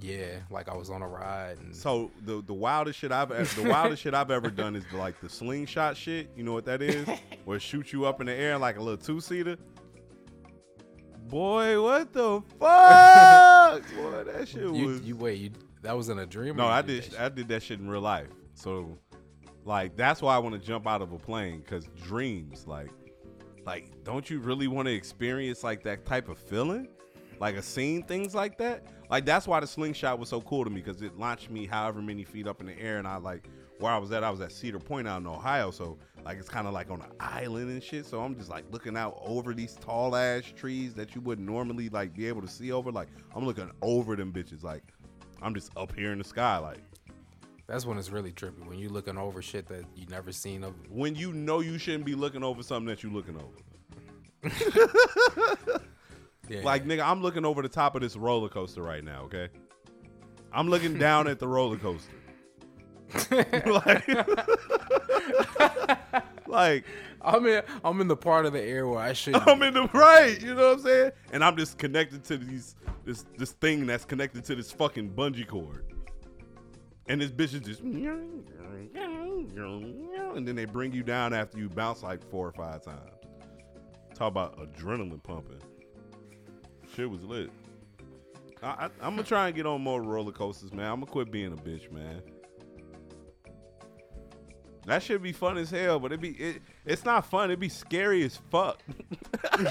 Yeah, like I was on a ride and So the the wildest shit I've ever, the wildest shit I've ever done is like the slingshot shit. You know what that is? <laughs> Where it shoot you up in the air like a little two seater. Boy, what the fuck? <laughs> Boy, that shit you, was. you wait, you that was in a dream? no, I did did. I did that shit in real life. So Like that's why I want to jump out of a plane because dreams, like, like don't you really want to experience like that type of feeling, like a scene, things like that? Like that's why the slingshot was so cool to me because it launched me however many feet up in the air, and I like where I was at. I was at Cedar Point out in Ohio, so like it's kind of like on an island and shit. So I'm just like looking out over these tall ass trees that you wouldn't normally like be able to see over. Like I'm looking over them bitches, like I'm just up here in the sky, like. That's when it's really trippy when you looking over shit that you never seen of. when you know you shouldn't be looking over something that you're looking over. <laughs> Yeah, Like nigga, I'm looking over the top of this roller coaster right now, okay? I'm looking down at the roller coaster. <laughs> like, <laughs> like I'm in I'm in the part of the air where I should. I'm in the right, you know what I'm saying? And I'm just connected to these this this thing that's connected to this fucking bungee cord. And this bitch is just and then they bring you down after you bounce like four or five times. Talk about adrenaline pumping. Shit was lit. I, I, I'm gonna try and get on more roller coasters, man. I'm gonna quit being a bitch, man. That should be fun as hell, but it be it, it's not fun. It be scary as fuck. <laughs>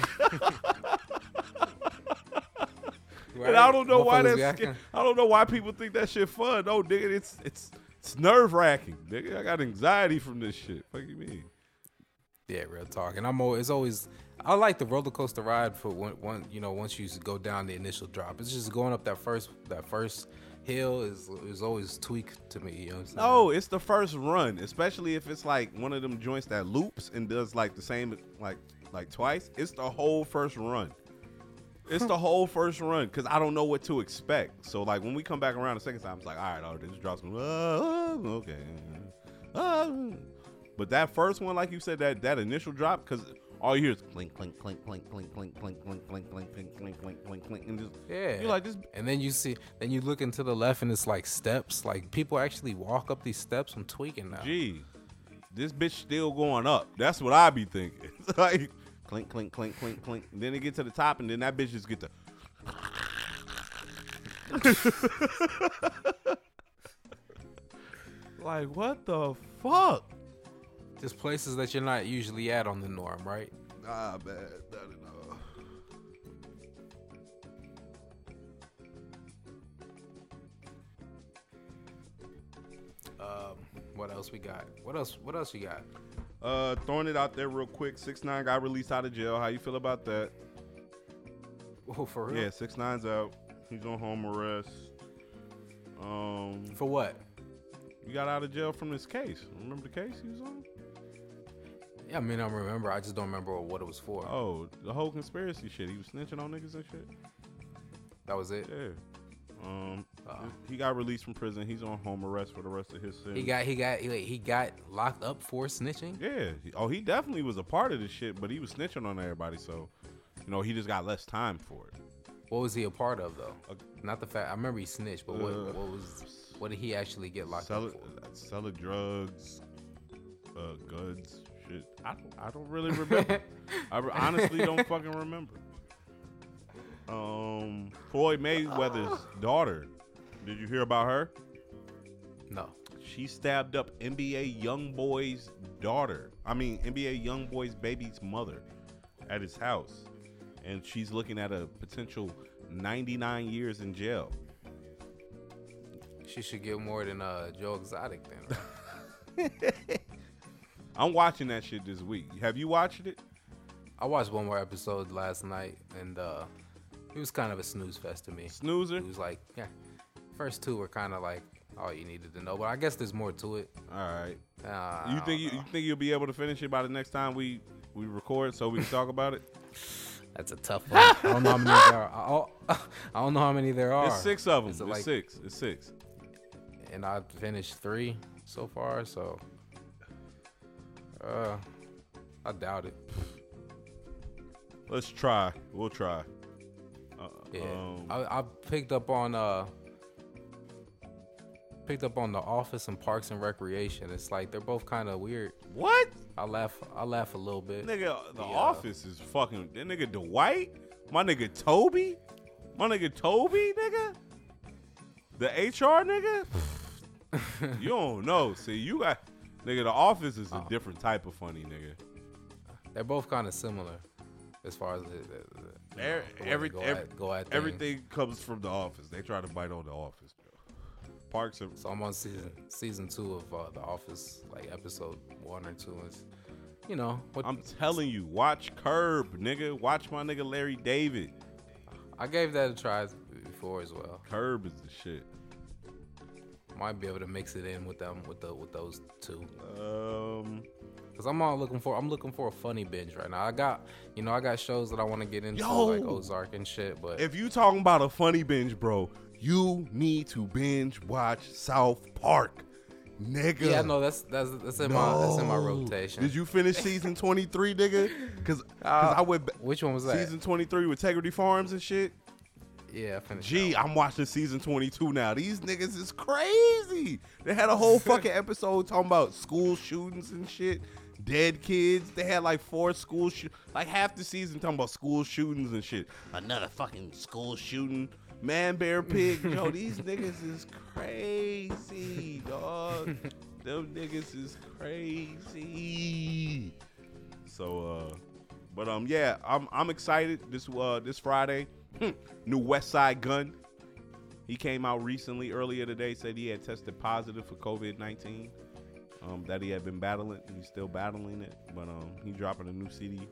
And I don't know why that's sca- I don't know why people think that shit fun. No, nigga, it's it's it's nerve wracking. Nigga, I got anxiety from this shit. What you mean? Yeah, real talk. And I'm always, it's always I like the roller coaster ride for one, one you know once you go down the initial drop. It's just going up that first that first hill is is always tweaked to me. You know what I'm saying? No, it's the first run, especially if it's like one of them joints that loops and does like the same like like twice. It's the whole first run. It's the <laughs> whole first run because I don't know what to expect. So like when we come back around the second time, it's like, all right, oh, this drops. Oh, okay. Ah. But that first one, like you said, that that initial drop, because all you hear is clink, clink, clink, clink, clink, clink, clink, clink, clink, clink, clink, clink, clink, clink, clink, and just Yeah. you're like this. And then you see, then you look into the left and it's like steps. Like people actually walk up these steps. I'm tweaking now. Gee, this bitch still going up. That's what I be thinking. It's like clink, clink, clink, clink, clink. Then it get to the top, and then that bitch just get to. like what the fuck? Just places that you're not usually at on the norm, right? Ah, man, that is, uh, Um, what else we got? What else? What else you got? Uh, throwing it out there real quick. Six nine got released out of jail. How you feel about that? Oh, for real? Yeah, six nine's out. He's on home arrest. Um, For what? You got out of jail from this case. Remember the case he was on? Yeah, I mean, I remember. I just don't remember what it was for. Oh, the whole conspiracy shit. He was snitching on niggas and shit. That was it. Yeah. Um, Oh. he got released from prison. He's on home arrest for the rest of his sentence. He got he got he, he got locked up for snitching. Yeah. Oh, he definitely was a part of this shit, but he was snitching on everybody. So, you know, he just got less time for it. What was he a part of though? Uh, Not the fact. I remember he snitched, but what Uh, what was what did he actually get locked Sell up for? uh, selling drugs, uh, goods, shit. I don't, I don't really remember. <laughs> I honestly don't fucking remember. Um, Floyd Mayweather's daughter. Did you hear about her? No. She stabbed up NBA YoungBoy's daughter. I mean, NBA YoungBoy's baby's mother at his house. And she's looking at a potential 99 years in jail. She should get more than uh, Joe Exotic then. <laughs> I'm watching that shit this week. Have you watched it? I watched one more episode last night, and uh, it was kind of a snooze fest to me. Snoozer? It was like, yeah, first two were kind of like all you needed to know, but I guess there's more to it. All right. Uh, You think you, you think you'll be able to finish it by the next time we we record so we can talk about it? <laughs> That's a tough one. <laughs> I don't know how many there are. I don't- <laughs> I don't know how many there are. It's six of them. Is It's like- six. It's six. and I've finished three so far, so uh, I doubt it. Let's try. We'll try. Uh, Yeah, um, I, I picked up on uh, picked up on The Office and Parks and Recreation. It's like they're both kind of weird. what? I laugh, I laugh a little bit. Nigga, the Yeah. office is fucking. That nigga Dwight, my nigga Toby, my nigga Toby, nigga, the HR nigga. <laughs> you don't know. See, you got Nigga, The Office is a Oh. different type of funny, nigga. They're both kind of similar as far as the, the, the, you know, Er- every- go, every- at, go at. Everything comes from The Office. They try to bite on The Office. Parks and So I'm on season season two of uh, The Office, like episode one or two. Is you know what I'm telling you, watch Curb, nigga. Watch my nigga Larry David. I gave that a try before as well. Curb is the shit. Might be able to mix it in with them with the with those two. Um, Cause I'm all looking for I'm looking for a funny binge right now. I got you know I got shows that I want to get into Yo! like Ozark and shit, but if you talking about a funny binge, bro, you need to binge watch South Park, nigga. yeah, no, that's that's that's in my that's in my rotation. Did you finish season 23, nigga? Cause Uh, I went Which one was that? season 23 with Integrity Farms and shit. Yeah. Gee. I'm watching season 22 now. These niggas is crazy. They had a whole <laughs> fucking episode talking about school shootings and shit. Dead kids. They had like four school shoot, like half the season talking about school shootings and shit. Another fucking school shooting. Man, bear, pig. Yo, <laughs> these niggas is crazy, dog. Them niggas is crazy. So, uh, but um, yeah, I'm I'm excited. This uh this Friday, new Westside Gunn. He came out recently, earlier today, said he had tested positive for COVID nineteen. Um, that he had been battling. He's still battling it, but um, he dropping a new CD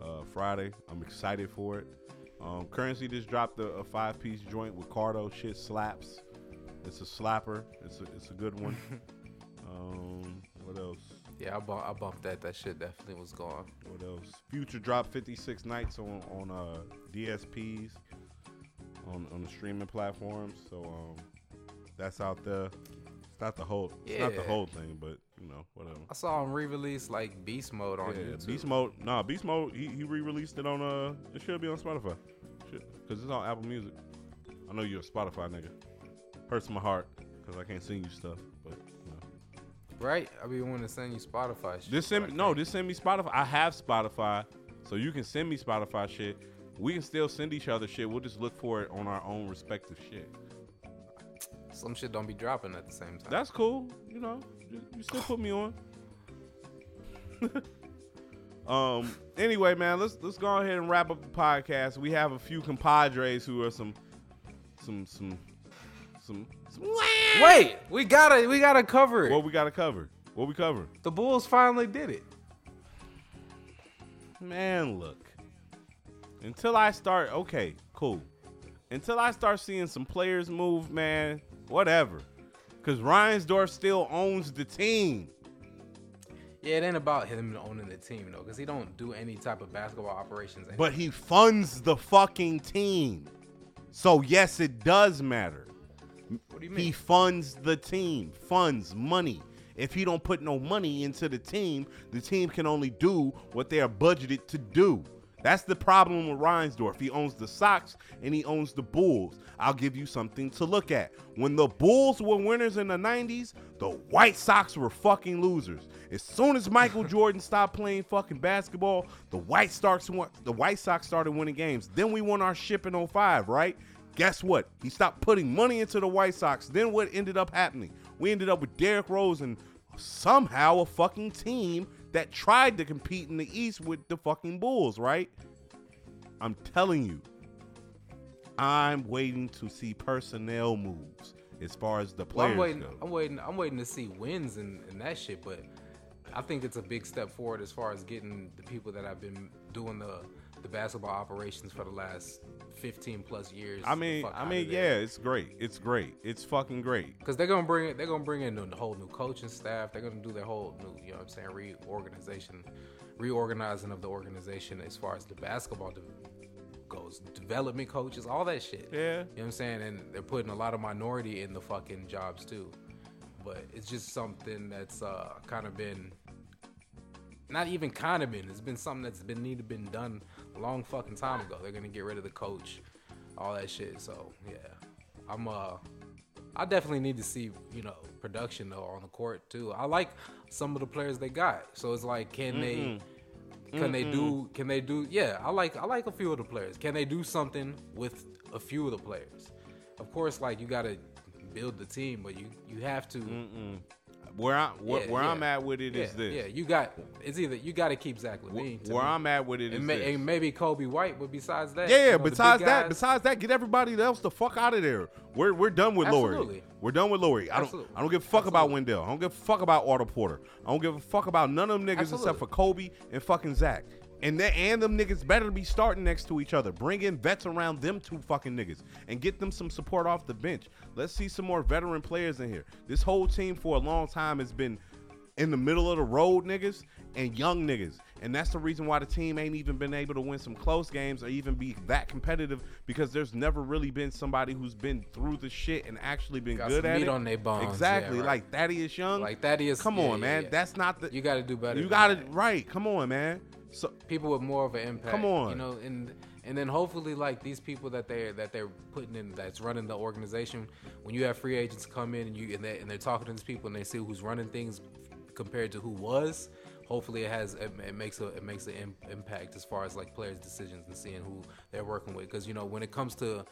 uh, Friday. I'm excited for it. Um, Currency just dropped a, a five piece joint with Cardo. Shit slaps. It's a slapper. It's a it's a good one. <laughs> um, what else? Yeah, I, bump, I bumped that. That shit definitely was gone. What else? Future dropped 56 nights on on uh, DSPs on on the streaming platforms. So um, that's out there. It's not the whole. It's not the whole thing, but you know whatever. I saw him re-release like Beast Mode on Yeah, YouTube. Beast Mode. Nah, Beast Mode. He, he re-released it on uh. It should be on Spotify. Shit, cause it's on Apple Music. I know you're a Spotify nigga. Hurts my heart cause I can't sing you stuff. But. Right? I be wanting to send you Spotify shit. Just send me, no, just send me Spotify. I have Spotify, so you can send me Spotify shit. We can still send each other shit. We'll just look for it on our own respective shit. Some shit don't be dropping at the same time. That's cool. You know, you, you still put me on. <laughs> um. Anyway, man, let's let's go ahead and wrap up the podcast. We have a few compadres who are some, some, some, some. some Wait, we gotta we gotta cover it. What we got to cover? What we cover? the Bulls finally did it. Man, look. Until I start, okay, cool. Until I start seeing some players move, man, whatever. Cause Reinsdorf still owns the team. Yeah, it ain't about him owning the team though, because he don't do any type of basketball operations. anyway. But he funds the fucking team. So yes, it does matter. What do you He funds the team, funds money. If he don't put no money into the team, the team can only do what they are budgeted to do. That's the problem with Reinsdorf. He owns the Sox and he owns the Bulls. I'll give you something to look at. When the Bulls were winners in the 90s, the White Sox were fucking losers. As soon as Michael <laughs> Jordan stopped playing fucking basketball, the White Sox won, the White Sox started winning games. Then we won our ship in 05, right? Guess what? He stopped putting money into the White Sox. Then what ended up happening? We ended up with Derrick Rose and somehow a fucking team that tried to compete in the East with the fucking Bulls, right? I'm telling you, I'm waiting to see personnel moves as far as the Well, players I'm waiting. go. I'm waiting. I'm waiting to see wins and, and that shit. But I think it's a big step forward as far as getting the people that I've been doing the the basketball operations for the last 15 plus years. I mean, I mean, yeah, it's great. It's great. It's fucking great. Because they're gonna bring it. They're gonna bring in the whole new coaching staff. They're gonna do their whole new, you know, what I'm saying, reorganization, reorganizing of the organization as far as the basketball de- goes, development coaches, all that shit. Yeah. You know what I'm saying? And they're putting a lot of minority in the fucking jobs too. But it's just something that's uh, kind of been, not even kind of been. It's been something that's been needed been done long fucking time ago. They're gonna get rid of the coach, all that shit. So yeah, I'm uh, I definitely need to see you know production though on the court too. I like some of the players they got. So it's like, can they? Can they do? Can they do? Yeah, I like I like a few of the players. Can they do something with a few of the players? Of course, like you gotta build the team, but you you have to. Where I where, Yeah, where I'm at with it yeah, is this. yeah, you got it's either you got to keep Zach LaVine. where me. I'm at with it is and, and maybe Coby White, but besides that, Yeah, you yeah. know, besides that, guys- besides that, get everybody else the fuck out of there. We're we're done with. Absolutely. We're done with Lauri. I don't Absolutely. I don't give a fuck about Wendell. I don't give a fuck about Otto Porter. I don't give a fuck about none of them niggas Absolutely. except for Coby and fucking Zach. And that and them niggas better be starting next to each other. Bring in vets around them two fucking niggas and get them some support off the bench. Let's see some more veteran players in here. This whole team for a long time has been in the middle of the road niggas and young niggas. And that's the reason why the team ain't even been able to win some close games or even be that competitive because there's never really been somebody who's been through the shit and actually been Got good at meat it. on they bones, yeah, Exactly. right. Like Thaddeus Young. like Thaddeus. come yeah, on, yeah, man. yeah. That's not the you got to do better. You got it that. right. Come on, man. So people with more of an impact. Come on. you know, and and then hopefully like these people that they that they're putting in that's running the organization. When you have free agents come in and you and they and they're talking to these people and they see who's running things compared to who was. Hopefully, it has it, it makes a it makes an Im- impact as far as like players' decisions and seeing who they're working with. Because you know when it comes to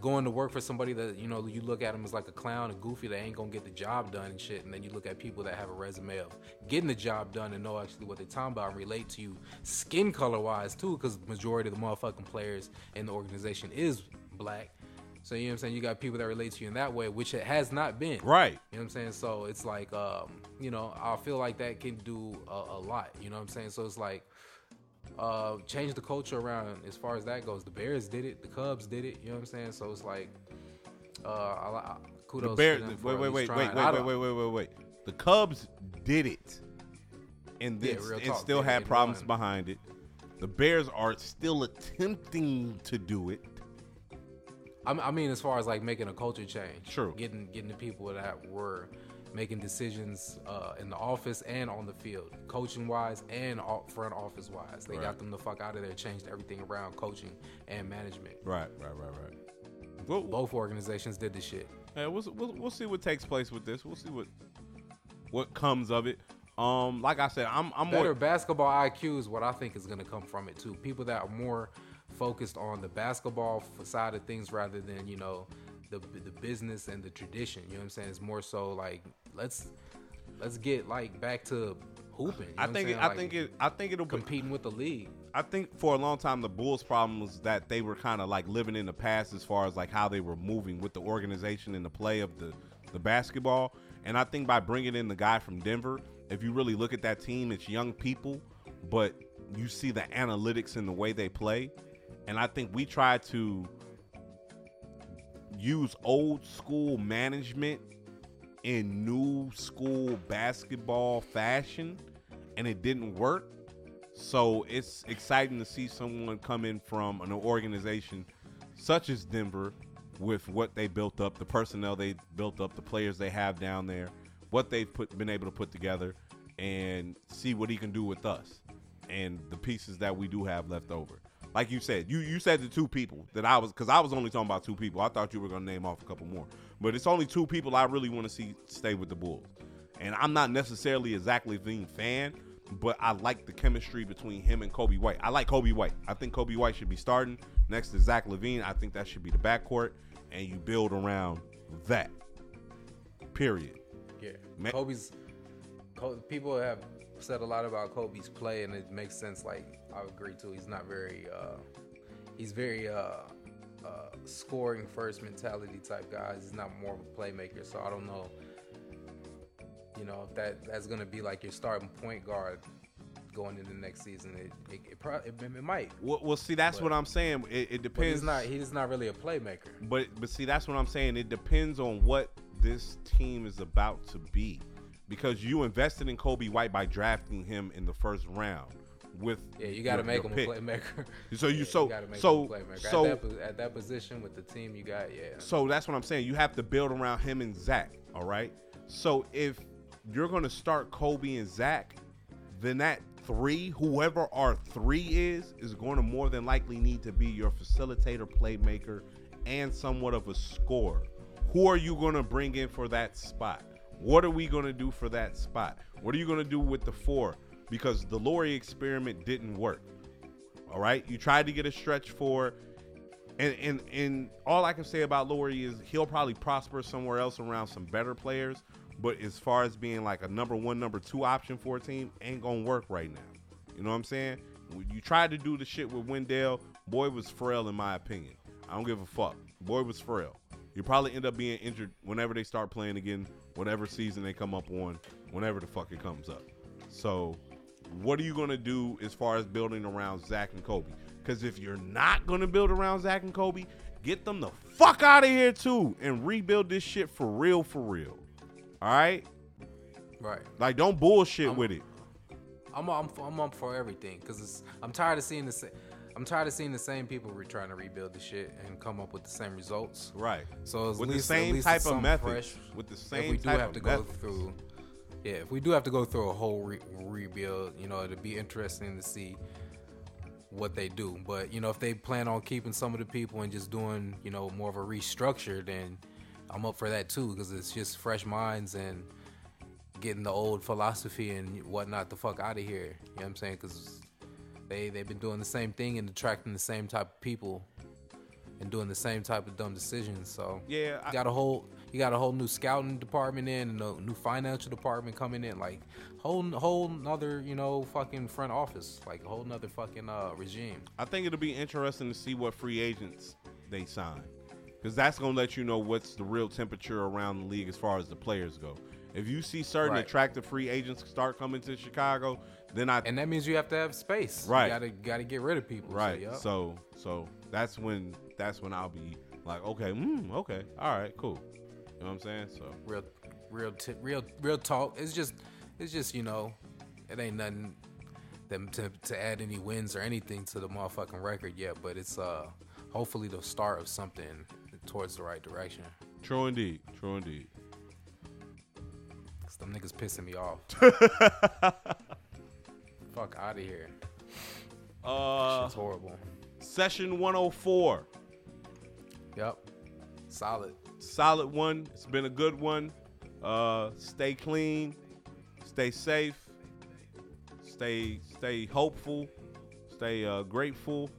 going to work for somebody that you know you look at them as like a clown and goofy that ain't gonna get the job done and shit, and then you look at people that have a resume of getting the job done and know actually what they're talking about and relate to you skin color wise too, because majority of the motherfucking players in the organization is black. So you know what I'm saying? You got people that relate to you in that way, which it has not been. right. You know what I'm saying? So it's like, um, you know, I feel like that can do a, a lot. You know what I'm saying? So it's like, uh, change the culture around as far as that goes. The Bears did it, the Cubs did it. You know what I'm saying? So it's like, uh, I, I, kudos. The Bears. to them for Wait, wait, wait, wait, wait, wait, wait, wait, wait, wait. The Cubs did it, and Yeah, this and still They- had they problems won. behind it. The Bears are still attempting to do it. I mean, as far as like making a culture change, True. Getting getting the people that were making decisions uh, in the office and on the field, coaching wise and front office wise. They Right. got them the fuck out of there, changed everything around coaching and management. Right, right, right, right. Well, Both organizations did this shit. Yeah, we'll, we'll we'll see what takes place with this. We'll see what what comes of it. Um, like I said, I'm I'm Better more basketball IQ is what I think is going to come from it too. People that are more focused on the basketball side of things rather than you know the the business and the tradition. You know what I'm saying? It's more so like let's let's get like back to hooping. you know I think it, I Like, think it I think it'll be, competing with the league. I think for a long time the Bulls' problem was that they were kind of like living in the past as far as like how they were moving with the organization and the play of the the basketball. And I think by bringing in the guy from Denver, if you really look at that team, it's young people, but you see the analytics in the way they play. And I think we try to use old school management in new school basketball fashion, and it didn't work. So it's exciting to see someone come in from an organization such as Denver with what they built up, the personnel they built up, the players they have down there, what they've put been able to put together, and see what he can do with us and the pieces that we do have left over. Like you said, you you said the two people that I was because I was only talking about two people. I thought you were gonna name off a couple more, but it's only two people I really want to see stay with the Bulls. And I'm not necessarily a Zach LaVine fan, but I like the chemistry between him and Coby White. I like Coby White. I think Coby White should be starting next to Zach LaVine. I think that should be the backcourt, and you build around that. Period. Yeah, Coby's. Coby, people have said a lot about Coby's play, and it makes sense. Like I agree too. He's not very. Uh, he's very uh, uh, scoring first mentality type guys. He's not more of a playmaker. So I don't know. You know if that that's gonna be like your starting point guard going into the next season. It it, it, pro- it, it might. Well, well see, that's But- what I'm saying. It, it depends. he's not. He's not really a playmaker. But but see, that's what I'm saying. It depends on what this team is about to be, because you invested in Coby White by drafting him in the first round. With Yeah, you got to make him pick. a playmaker. <laughs> So you- Yeah, so- make so- him a so- at, that, at that position with the team you got, yeah. So that's what I'm saying. You have to build around him and Zach. All right. So if you're gonna start Coby and Zach, then that three, whoever our three is, is going to more than likely need to be your facilitator, playmaker, and somewhat of a scorer. Who are you gonna bring in for that spot? What are we gonna do for that spot? What are you gonna do with the four? Because the Lauri experiment didn't work. All right, you tried to get a stretch for and and and all I can say about Lauri is he'll probably prosper somewhere else around some better players. But as far as being like a number one, number two option for a team, ain't gonna work right now. You know what I'm saying? You tried to do the shit with Wendell. Boy was frail in my opinion. I don't give a fuck. Boy was frail. You probably end up being injured whenever they start playing again, whatever season they come up on, whenever the fuck it comes up. So, what are you gonna do as far as building around Zach and Coby? Because if you're not gonna build around Zach and Coby, get them the fuck out of here too, and rebuild this shit for real, for real. All right, Right. like don't bullshit I'm- with it. I'm I'm I'm up for everything because I'm tired of seeing the sa- I'm tired of seeing the same people re- trying to rebuild the shit and come up with the same results. Right. So With least, the same type of method. With the if same we do type have of to go through, yeah, if we do have to go through a whole re- rebuild, you know, it'd be interesting to see what they do. But you know, if they plan on keeping some of the people and just doing, you know, more of a restructure, then I'm up for that too because it's just fresh minds and getting the old philosophy and whatnot the fuck out of here. You know what I'm saying? Because they they've been doing the same thing and attracting the same type of people and doing the same type of dumb decisions. So Yeah, I- got a whole you got a whole new scouting department in and a new financial department coming in, like whole whole another you know fucking front office, like a whole another fucking uh regime. I think it'll be interesting to see what free agents they sign, because that's gonna let you know what's the real temperature around the league as far as the players go. If you see certain Right. attractive free agents start coming to Chicago, then I And that means you have to have space. Right. You gotta gotta get rid of people. So, right. So so that's when that's when I'll be like, okay, mm, okay, all right, cool. You know what I'm saying? So. Real real t- real real talk. It's just it's just you know it ain't nothing them to, to add any wins or anything to the motherfucking record yet but it's uh hopefully the start of something towards the right direction. True indeed, true indeed. 'Cause them niggas pissing me off. <laughs> Fuck out of here. Uh, it's horrible. session 104. yep solid solid one. It's been a good one. Uh, stay clean, stay safe, stay stay hopeful, stay uh, grateful.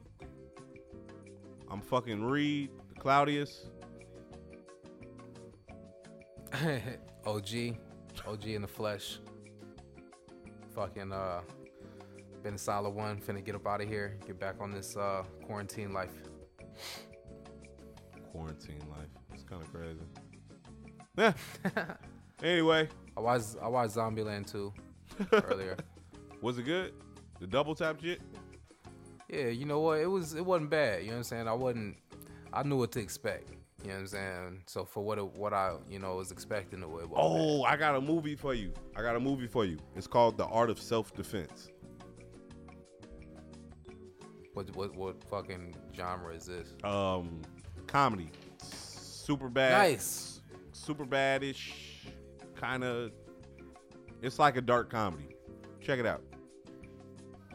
I'm fucking Reed, Claudius. <laughs> OG, OG in the flesh. Fucking uh, been a solid one. Finna get up out of here. Get back on this uh quarantine life. Quarantine life. Kind of crazy. Yeah. <laughs> anyway, I watched I watched Zombieland 2 earlier. <laughs> was it good? The double tap shit. Yeah, you know what? It was it wasn't bad. You know what I'm saying? I wasn't. I knew what to expect. You know what I'm saying? So for what it, what I you know was expecting, it bad. Oh, I got a movie for you. I got a movie for you. It's called The Art of Self Defense. What what what fucking genre is this? um comedy super bad Nice. super badish kind of it's like a dark comedy check it out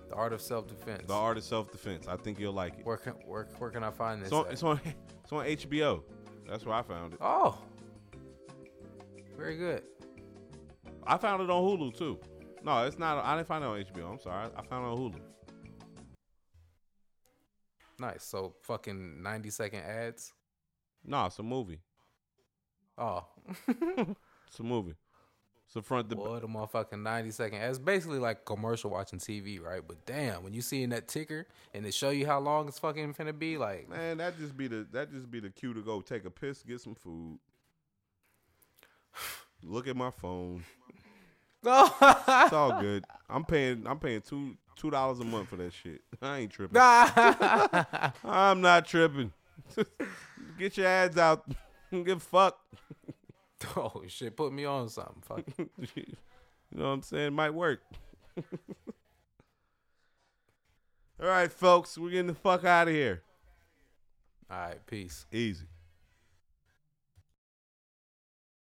The Art of Self Defense. the art of self-defense i think you'll like it Where can where, where can I find this? it's on, at? it's on it's on hbo that's where i found it Oh, very good. i found it on hulu too no it's not i didn't find it on hbo i'm sorry i found it on hulu Nice. So fucking 90 second ads. No it's a movie Oh, <laughs> it's a movie it's a front the boy, the motherfucking 90 second It's Basically like commercial watching TV, right? But damn, when you see in that ticker and it show you how long it's fucking finna be, like, man that just be the that just be the cue to go take a piss get some food look at my phone <laughs> It's all good. I'm paying. I'm paying two two dollars a month for that shit. I ain't tripping. <laughs> I'm not tripping. <laughs> Get your ads out. <laughs> Give a fuck. <laughs> oh shit, put me on something. Fuck. you know what I'm saying? Might work. all right, folks. We're getting the fuck out of here. All right, peace. Easy.